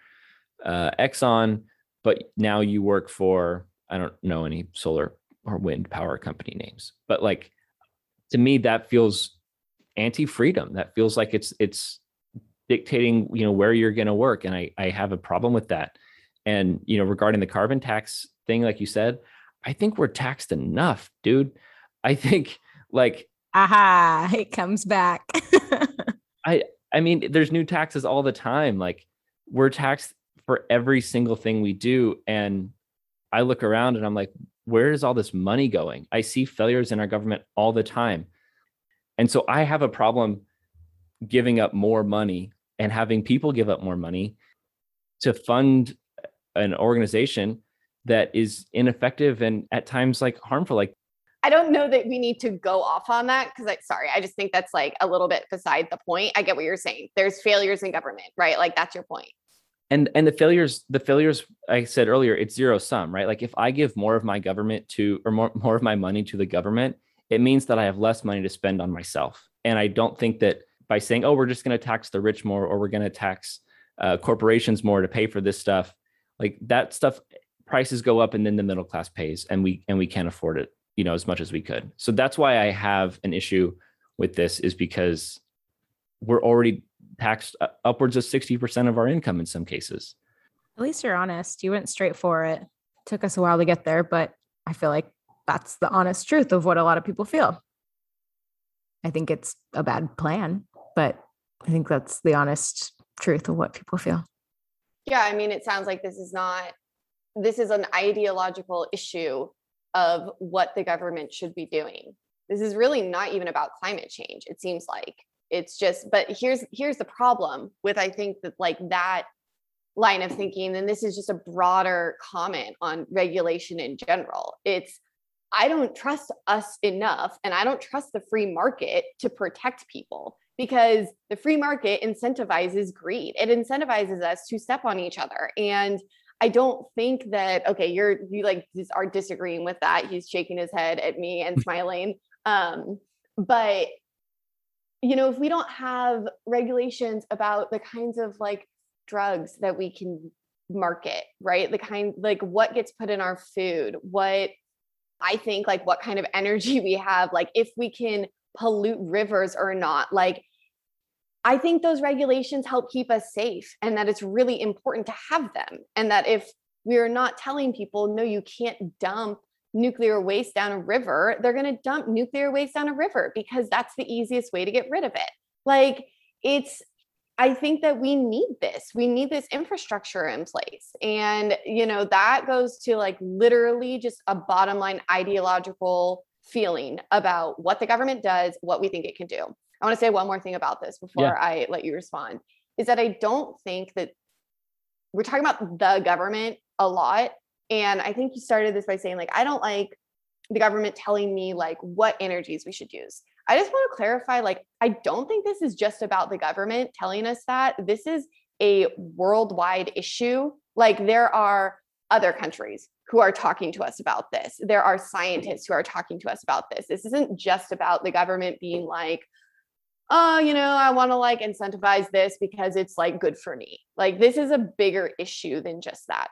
uh Exxon but now you work for I don't know any solar or wind power company names, but like to me that feels anti-freedom. That feels like it's it's dictating you know where you're going to work, and I I have a problem with that. And you know regarding the carbon tax thing, like you said, I think we're taxed enough, dude. I think like aha, it comes back. I I mean, there's new taxes all the time. Like we're taxed for every single thing we do. And I look around and I'm like, where is all this money going? I see failures in our government all the time. And so I have a problem giving up more money and having people give up more money to fund an organization that is ineffective and at times like harmful. Like, I don't know that we need to go off on that because I sorry, I just think that's like a little bit beside the point. I get what you're saying. There's failures in government, right? Like that's your point and and the failures the failures i said earlier it's zero sum right? Like if i give more of my government to or more, more of my money to the government it means that i have less money to spend on myself. And i don't think that by saying oh we're just going to tax the rich more or we're going to tax uh, corporations more to pay for this stuff like that stuff prices go up and then the middle class pays and we and we can't afford it you know as much as we could. So that's why i have an issue with this is because we're already taxed uh, upwards of 60% of our income in some cases. At least you're honest. You went straight for it. Took us a while to get there but i feel like that's the honest truth of what a lot of people feel. I think it's a bad plan but i think that's the honest truth of what people feel. Yeah i mean it sounds like this is not this is an ideological issue of what the government should be doing. This is really not even about climate change. It seems like it's just but here's here's the problem with I think that like that line of thinking and this is just a broader comment on regulation in general. It's I don't trust us enough and I don't trust the free market to protect people because the free market incentivizes greed. It incentivizes us to step on each other and I don't think that okay, you're you like are disagreeing with that. He's shaking his head at me and smiling. Um, but you know, if we don't have regulations about the kinds of like drugs that we can market, right? The kind like what gets put in our food, what I think like what kind of energy we have, like if we can pollute rivers or not, like I think those regulations help keep us safe and that it's really important to have them. And that if we are not telling people, no, you can't dump nuclear waste down a river, they're going to dump nuclear waste down a river because that's the easiest way to get rid of it. Like it's, I think that we need this. We need this infrastructure in place. And, you know, that goes to like literally just a bottom line ideological feeling about what the government does, what we think it can do. I want to say one more thing about this before yeah. I let you respond is that I don't think that we're talking about the government a lot. And I think you started this by saying, like, I don't like the government telling me like what energies we should use. I just want to clarify, like, I don't think this is just about the government telling us that. This is a worldwide issue. Like, there are other countries who are talking to us about this. There are scientists who are talking to us about this. This isn't just about the government being like, oh, you know, I want to like incentivize this because it's like good for me. Like this is a bigger issue than just that.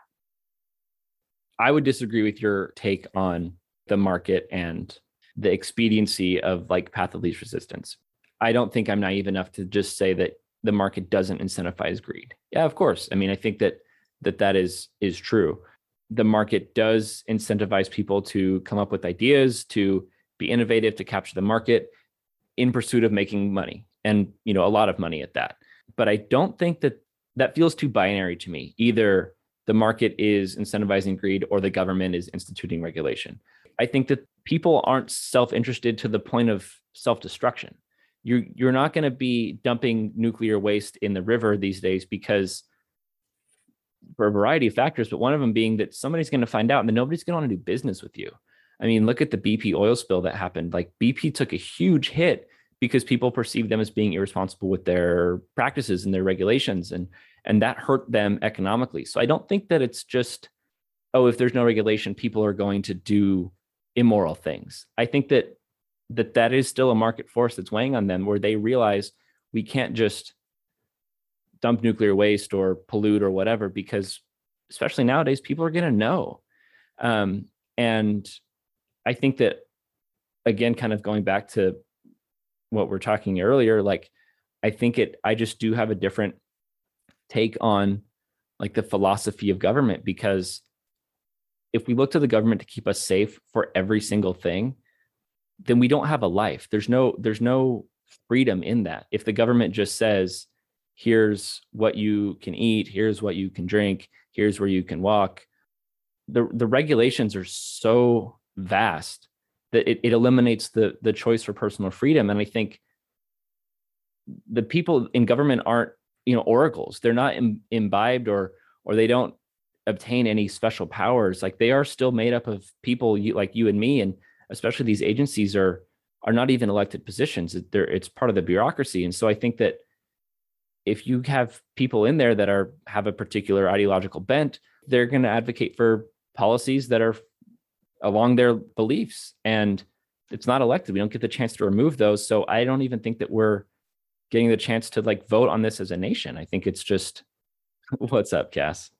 I would disagree with your take on the market and the expediency of like path of least resistance. I don't think I'm naive enough to just say that the market doesn't incentivize greed. Yeah, of course. I mean, I think that that that is is true. The market does incentivize people to come up with ideas, to be innovative, to capture the market in pursuit of making money and you know a lot of money at that but i don't think that that feels too binary to me either the market is incentivizing greed or the government is instituting regulation. I think that people aren't self-interested to the point of self-destruction. You're you're not going to be dumping nuclear waste in the river these days because for a variety of factors but one of them being that somebody's going to find out and nobody's going to want to do business with you. I mean, look at the BP oil spill that happened. Like BP took a huge hit because people perceived them as being irresponsible with their practices and their regulations. And and that hurt them economically. So I don't think that it's just oh if there's no regulation people are going to do immoral things. I think that that that is still a market force that's weighing on them where they realize we can't just dump nuclear waste or pollute or whatever because especially nowadays people are going to know um, and I think that again, kind of going back to what we're talking earlier, like I think it, I just do have a different take on like the philosophy of government because if we look to the government to keep us safe for every single thing, then we don't have a life. There's no, there's no freedom in that. If the government just says, here's what you can eat, here's what you can drink, here's where you can walk, the the regulations are so vast that it, it eliminates the the choice for personal freedom and i think the people in government aren't you know oracles. They're not Im- imbibed or or they don't obtain any special powers. Like they are still made up of people you, like you and me and especially these agencies are are not even elected positions. They're it's part of the bureaucracy. And so i think that if you have people in there that are have a particular ideological bent they're going to advocate for policies that are along their beliefs. And it's not elected. We don't get the chance to remove those. So i don't even think that we're getting the chance to like vote on this as a nation i think it's just what's up cass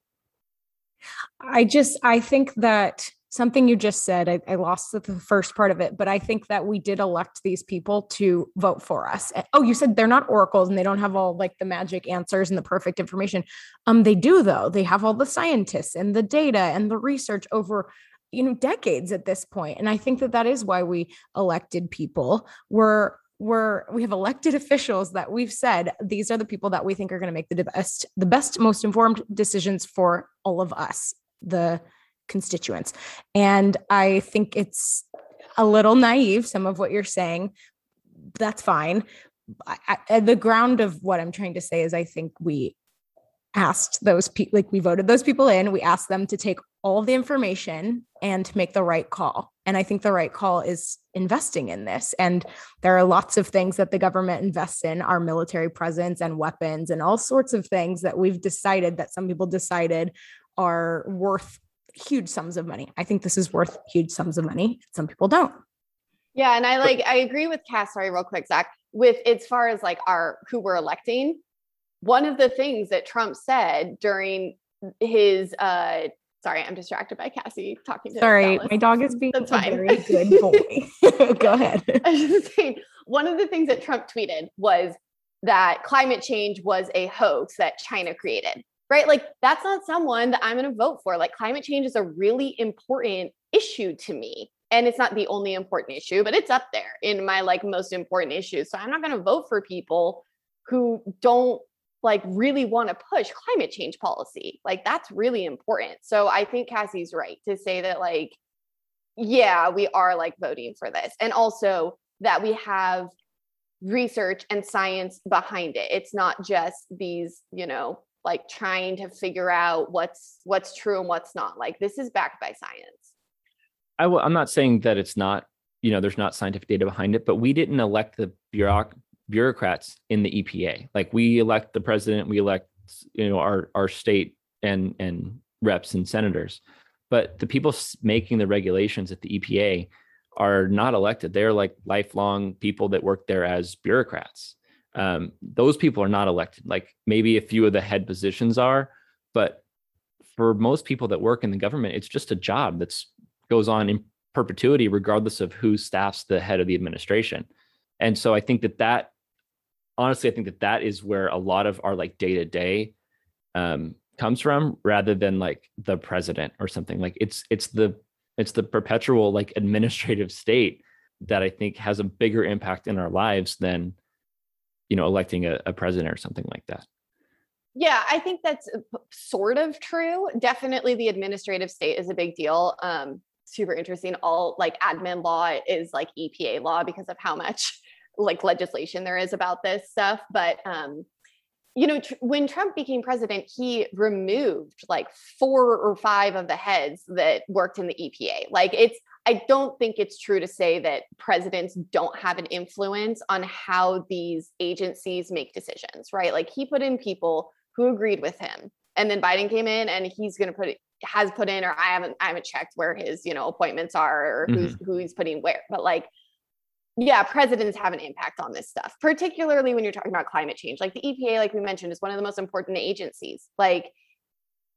I just I think that something you just said, I, I, lost the first part of it, but I think that we did elect these people to vote for us. Oh, you said they're not oracles and they don't have all like the magic answers and the perfect information. Um, they do though. They have all the scientists and the data and the research over you know decades at this point and i think that that is why we elected people we're we're we have elected officials that we've said these are the people that we think are going to make the best the best most informed decisions for all of us the constituents. And I think it's a little naive, some of what you're saying. That's fine. I, I, the ground of what I'm trying to say is I think we asked those people, like we voted those people in, we asked them to take all the information and to make the right call. And I think the right call is investing in this. And there are lots of things that the government invests in our military presence and weapons and all sorts of things that we've decided that some people decided are worth huge sums of money. I think this is worth huge sums of money. Some people don't. Yeah, and I like I agree with Cass. Sorry, real quick, Zach. With as far as like our who we're electing, one of the things that Trump said during his uh sorry, I'm distracted by Cassie talking to Sorry, Dallas. my dog is being That's a fine. very good boy. Go ahead. I was just saying one of the things that Trump tweeted was that climate change was a hoax that China created right? Like that's not someone that I'm going to vote for. Like climate change is a really important issue to me. And it's not the only important issue, but it's up there in my like most important issues. So I'm not going to vote for people who don't like really want to push climate change policy. Like that's really important. So I think Cassie's right to say that like yeah, we are like voting for this. And also that we have research and science behind it. It's not just these, you know, like trying to figure out what's what's true and what's not like this is backed by science i w- i'm not saying that it's not you know there's not scientific data behind it but we didn't elect the bureauc- bureaucrats in the epa like we elect the president we elect you know our our state and and reps and senators but the people making the regulations at the epa are not elected they're like lifelong people that work there as bureaucrats um, those people are not elected. Like maybe a few of the head positions are, but for most people that work in the government, it's just a job that's goes on in perpetuity, regardless of who staffs the head of the administration. And so I think that that, honestly, I think that that is where a lot of our like day to day comes from, rather than like the president or something. Like it's it's the it's the perpetual like administrative state that I think has a bigger impact in our lives than you know electing a, a president or something like that. Yeah i think that's uh, sort of true. Definitely the administrative state is a big deal um super interesting. All like admin law is like epa law because of how much like legislation there is about this stuff but um you know tr- when trump became president he removed like four or five of the heads that worked in the epa like it's I don't think it's true to say that presidents don't have an influence on how these agencies make decisions, right? Like he put in people who agreed with him. And then Biden came in and he's going to put it has put in or I haven't I haven't checked where his, you know, appointments are or who's mm-hmm. who he's putting where. But like yeah, presidents have an impact on this stuff, particularly when you're talking about climate change. Like the EPA, like we mentioned, is one of the most important agencies. Like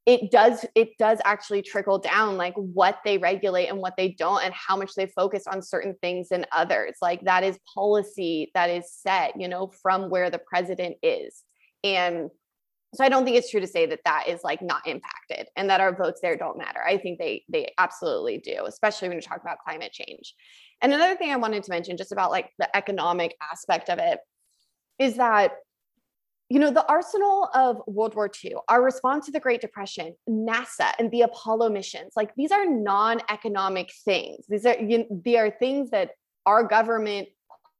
it does it does actually trickle down like what they regulate and what they don't and how much they focus on certain things and others like that is policy that is set you know from where the president is and so i don't think it's true to say that that is like not impacted and that our votes there don't matter i think they they absolutely do especially when you talk about climate change and another thing i wanted to mention just about like the economic aspect of it is that you know, the arsenal of World War II, our response to the Great Depression, NASA and the Apollo missions, like these are non-economic things. These are you know, they are things that our government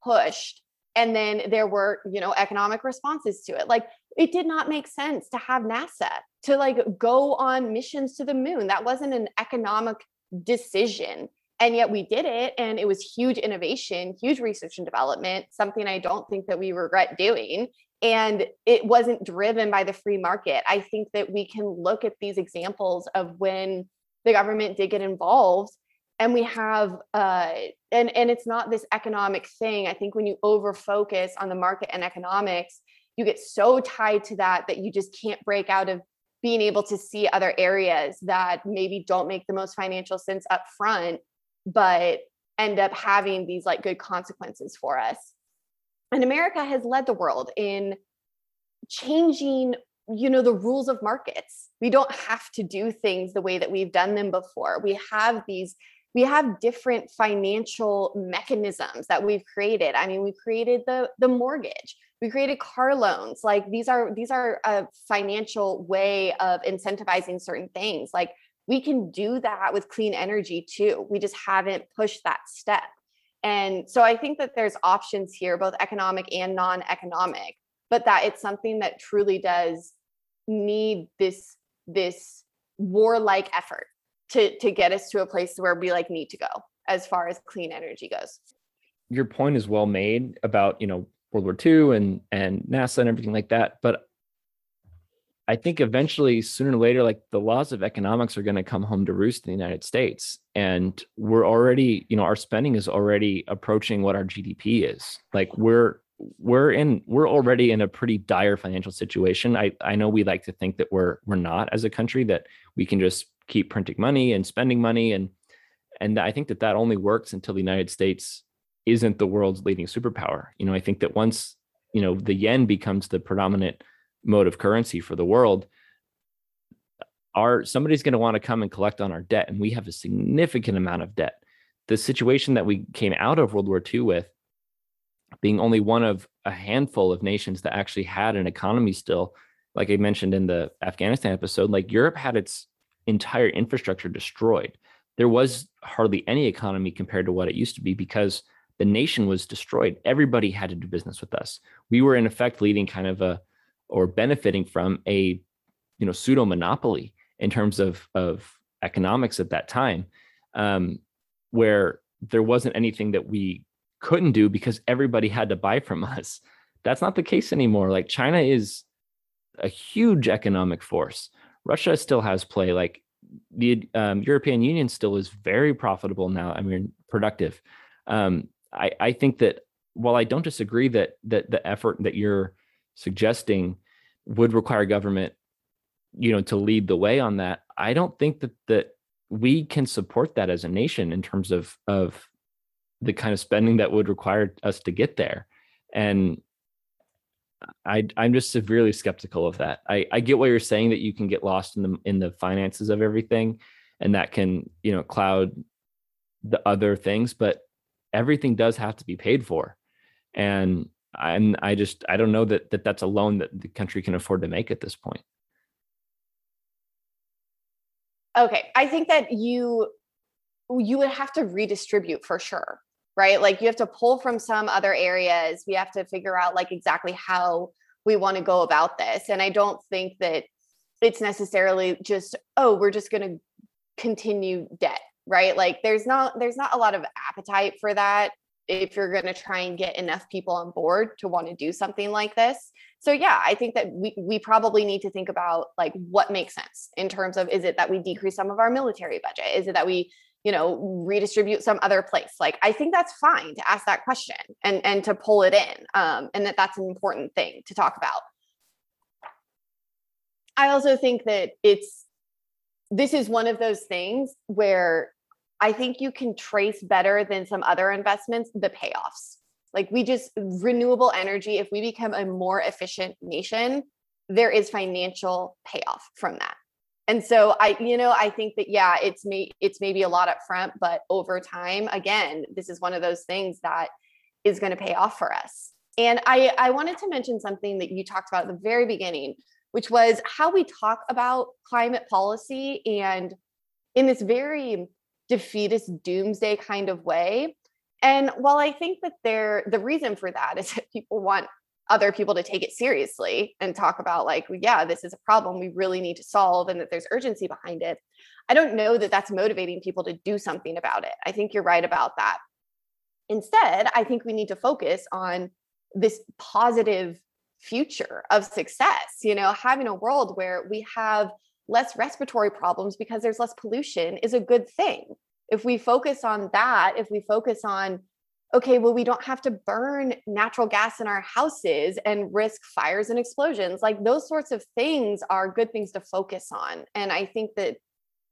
pushed and then there were, you know, economic responses to it. Like it did not make sense to have NASA to like go on missions to the moon. That wasn't an economic decision. And yet we did it and it was huge innovation, huge research and development, something I don't think that we regret doing and it wasn't driven by the free market. I think that we can look at these examples of when the government did get involved and we have uh, and and it's not this economic thing. I think when you over focus on the market and economics you get so tied to that that you just can't break out of being able to see other areas that maybe don't make the most financial sense up front, but end up having these like good consequences for us. And America has led the world in changing you know the rules of markets. We don't have to do things the way that we've done them before. We have these we have different financial mechanisms that we've created. I mean we created the the mortgage we created car loans like these are these are a financial way of incentivizing certain things. Like we can do that with clean energy too. We just haven't pushed that step. And so i think that there's options here both economic and non-economic but that it's something that truly does need this this warlike effort to to get us to a place where we like need to go as far as clean energy goes your point is well made about you know World War II and and NASA and everything like that. But I think eventually, sooner or later, like the laws of economics are going to come home to roost in the United States, and we're already, you know, our spending is already approaching what our GDP is. Like we're we're in we're already in a pretty dire financial situation. I I know we like to think that we're we're not as a country that we can just keep printing money and spending money and and I think that that only works until the United States isn't the world's leading superpower. You know, I think that once, you know, the yen becomes the predominant mode of currency for the world, our somebody's going to want to come and collect on our debt and we have a significant amount of debt. The situation that we came out of World War II with being only one of a handful of nations that actually had an economy still, like I mentioned in the Afghanistan episode, like Europe had its entire infrastructure destroyed. There was hardly any economy compared to what it used to be because the nation was destroyed. Everybody had to do business with us. We were in effect leading kind of a or benefiting from a you know pseudo monopoly in terms of of economics at that time, um, where there wasn't anything that we couldn't do because everybody had to buy from us. That's not the case anymore. Like China is a huge economic force. Russia still has play. Like the um, European Union still is very profitable now. I mean, productive. Um, I, I think that while I don't disagree that that the effort that you're suggesting would require government, you know, to lead the way on that, I don't think that that we can support that as a nation in terms of of the kind of spending that would require us to get there. And I I'm just severely skeptical of that. I, I get what you're saying that you can get lost in the in the finances of everything and that can, you know, cloud the other things, but everything does have to be paid for. And and i just i don't know that, that that's a loan that the country can afford to make at this point. Okay i think that you you would have to redistribute for sure right? Like you have to pull from some other areas. We have to figure out like exactly how we want to go about this. And i don't think that it's necessarily just oh we're just going to continue debt right? Like there's not there's not a lot of appetite for that if you're going to try and get enough people on board to want to do something like this. So yeah i think that we we probably need to think about like what makes sense in terms of is it that we decrease some of our military budget? Is it that we you know redistribute some other place like i think that's fine to ask that question and and to pull it in um, and that that's an important thing to talk about i also think that it's this is one of those things where I think you can trace better than some other investments the payoffs. Like we just renewable energy, if we become a more efficient nation, there is financial payoff from that. And so I, you know, I think that yeah, it's me, it's maybe a lot up front, but over time, again, this is one of those things that is going to pay off for us. And I, I wanted to mention something that you talked about at the very beginning, which was how we talk about climate policy and in this very defeatist doomsday kind of way. And while I think that there the reason for that is that people want other people to take it seriously and talk about like yeah this is a problem we really need to solve and that there's urgency behind it. I don't know that that's motivating people to do something about it. I think you're right about that. Instead i think we need to focus on this positive future of success you know? Having a world where we have less respiratory problems because there's less pollution is a good thing. If we focus on that if we focus on okay, well, we don't have to burn natural gas in our houses and risk fires and explosions. Like those sorts of things are good things to focus on. And I think that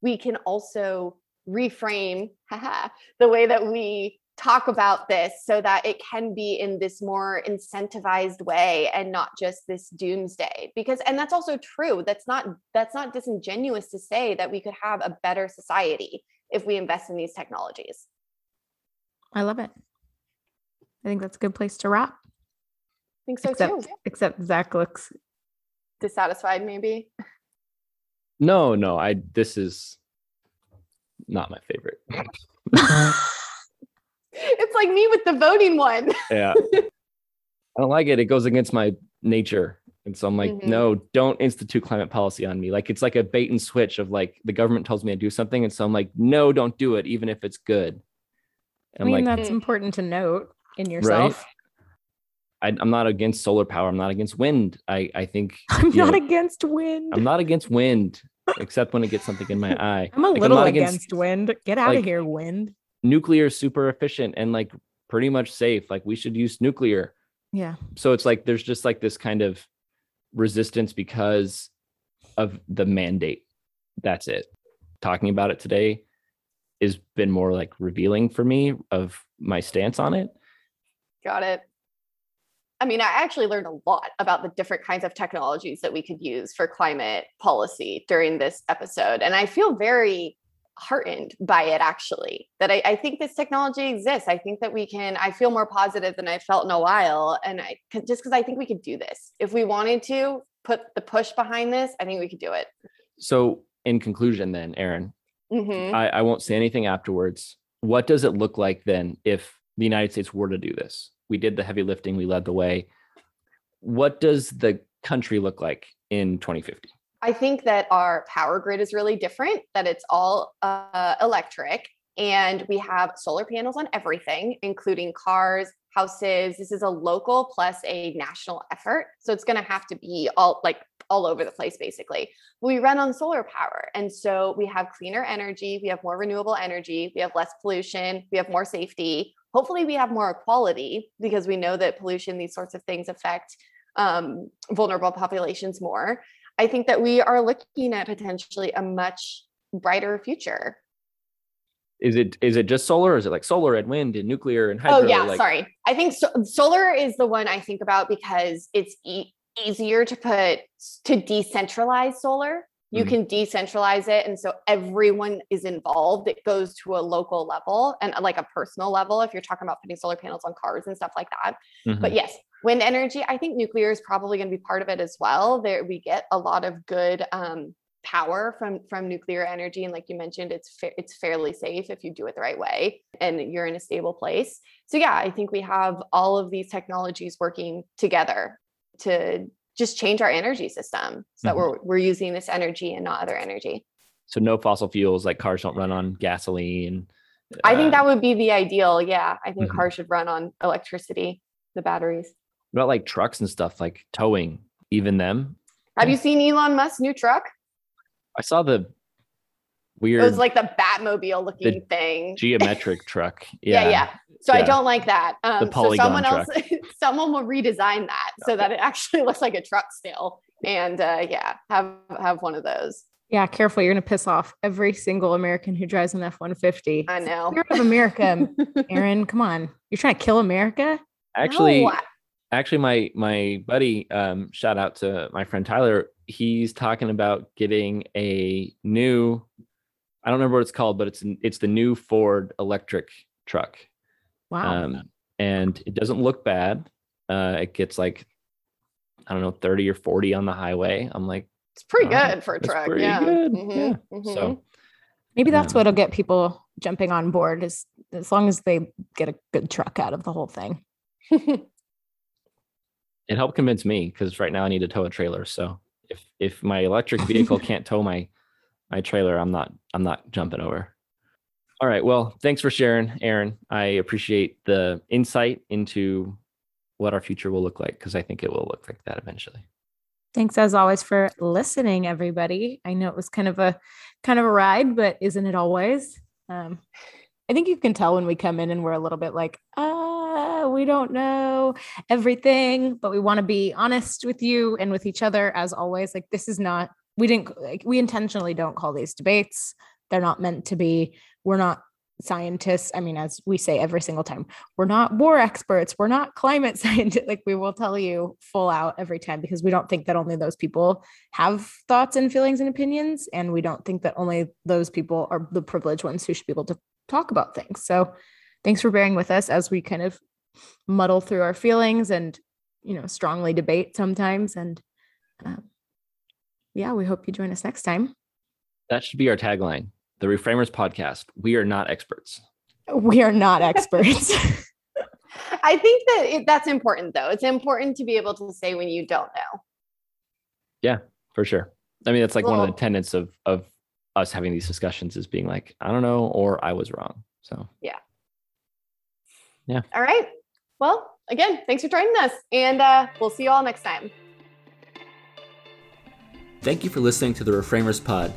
we can also reframe the way that we talk about this so that it can be in this more incentivized way and not just this doomsday because and that's also true that's not that's not disingenuous to say that we could have a better society if we invest in these technologies i love it i think that's a good place to wrap I think so except, too except zach looks dissatisfied maybe no no i this is not my favorite it's like me with the voting one. yeah. I don't like it. It goes against my nature. And so I'm like, mm-hmm. no, don't institute climate policy on me. Like it's like a bait and switch of like the government tells me to do something. And so I'm like, no, don't do it, even if it's good. And I mean, like, that's mm. important to note in yourself. Right? I, am not against solar power. I'm not against wind. I, I think I'm not know, against wind. I'm not against wind, except when it gets something in my eye. I'm a like, little I'm against, against, wind. Get out like, of here, wind nuclear is super efficient and like pretty much safe. Like we should use nuclear. Yeah. So it's like there's just like this kind of resistance because of the mandate. That's it. Talking about it today has been more like revealing for me of my stance on it. Got it. I mean, I actually learned a lot about the different kinds of technologies that we could use for climate policy during this episode. And I feel very heartened by it actually that I, I, think this technology exists i think that we can i feel more positive than I've felt in a while and i just because i think we could do this if we wanted to put the push behind this i think we could do it so in conclusion then erin mm-hmm. I, I won't say anything afterwards what does it look like then if the united states were to do this we did the heavy lifting we led the way what does the country look like in 2050 I think that our power grid is really different, that it's all uh, electric, and we have solar panels on everything, including cars, houses. This is a local plus a national effort. So it's going to have to be all like all over the place, basically. We run on solar power. And so we have cleaner energy, we have more renewable energy, we have less pollution, we have more safety. Hopefully, we have more equality because we know that pollution, these sorts of things affect um, vulnerable populations more. I think that we are looking at potentially a much brighter future. Is it is it just solar? Is it like solar and wind and nuclear and hydro? Oh yeah, like- sorry. I think so- solar is the one I think about because it's e- easier to put to decentralize solar. You mm-hmm. can decentralize it, and so everyone is involved. It goes to a local level and like a personal level. If you're talking about putting solar panels on cars and stuff like that, mm-hmm. but yes, wind energy i think nuclear is probably going to be part of it as well there we get a lot of good um, power from from nuclear energy and like you mentioned it's fa- it's fairly safe if you do it the right way and you're in a stable place so yeah i think we have all of these technologies working together to just change our energy system so mm-hmm. that we're we're using this energy and not other energy so no fossil fuels like cars don't run on gasoline uh, i think uh, that would be the ideal yeah i think mm-hmm. cars should run on electricity the batteries What about like trucks and stuff like towing, even them? Have you seen Elon Musk's new truck? I saw the weird. It was like the Batmobile looking thing. Geometric truck. Yeah. yeah, yeah. So yeah. I don't like that. Um, the polygon so someone truck. else, someone will redesign that okay. so that it actually looks like a truck still. And uh, yeah, have have one of those. Yeah, careful. You're going to piss off every single American who drives an F 150. I know. Spirit of America, Erin. Come on. You're trying to kill America? Actually, no, actually my my buddy um shout out to my friend tyler he's talking about getting a new i don't remember what it's called but it's it's the new ford electric truck. Wow. Um, and it doesn't look bad. Uh it gets like i don't know 30 or 40 on the highway. I'm like it's pretty good for a truck yeah. Mm-hmm, yeah. mm-hmm. so maybe that's what'll get people jumping on board is as long as they get a good truck out of the whole thing. It helped convince me because right now I need to tow a trailer. So if if my electric vehicle can't tow my my trailer, I'm not I'm not jumping over. All right. Well, thanks for sharing, Erin I appreciate the insight into what our future will look like because I think it will look like that eventually. Thanks as always for listening, everybody. I know it was kind of a kind of a ride, but isn't it always? Um, I think you can tell when we come in and we're a little bit like, uh, we don't know everything, but we want to be honest with you and with each other as always. Like this is not we didn't like we intentionally don't call these debates. They're not meant to be. We're not scientists. I mean, as we say every single time, we're not war experts. We're not climate scientists. Like we will tell you full out every time because we don't think that only those people have thoughts and feelings and opinions. And we don't think that only those people are the privileged ones who should be able to talk about things. So thanks for bearing with us as we kind of muddle through our feelings and, you know, strongly debate sometimes. And um, yeah, we hope you join us next time. That should be our tagline the Reframers podcast. We are not experts. We are not experts. I think that it, that's important, though. It's important to be able to say when you don't know. Yeah, for sure. I mean, that's like well, one of the tenets of of us having these discussions is being like, I don't know, or I was wrong. So yeah, yeah. All right. Well, again, thanks for joining us, and uh, we'll see you all next time. Thank you for listening to the Reframers Pod.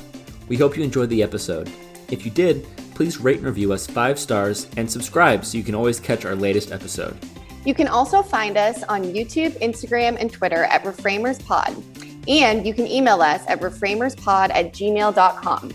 We hope you enjoyed the episode. If you did, please rate and review us five stars and subscribe so you can always catch our latest episode. You can also find us on YouTube, Instagram, and Twitter at ReframersPod. And you can email us at reframerspod at gmail.com.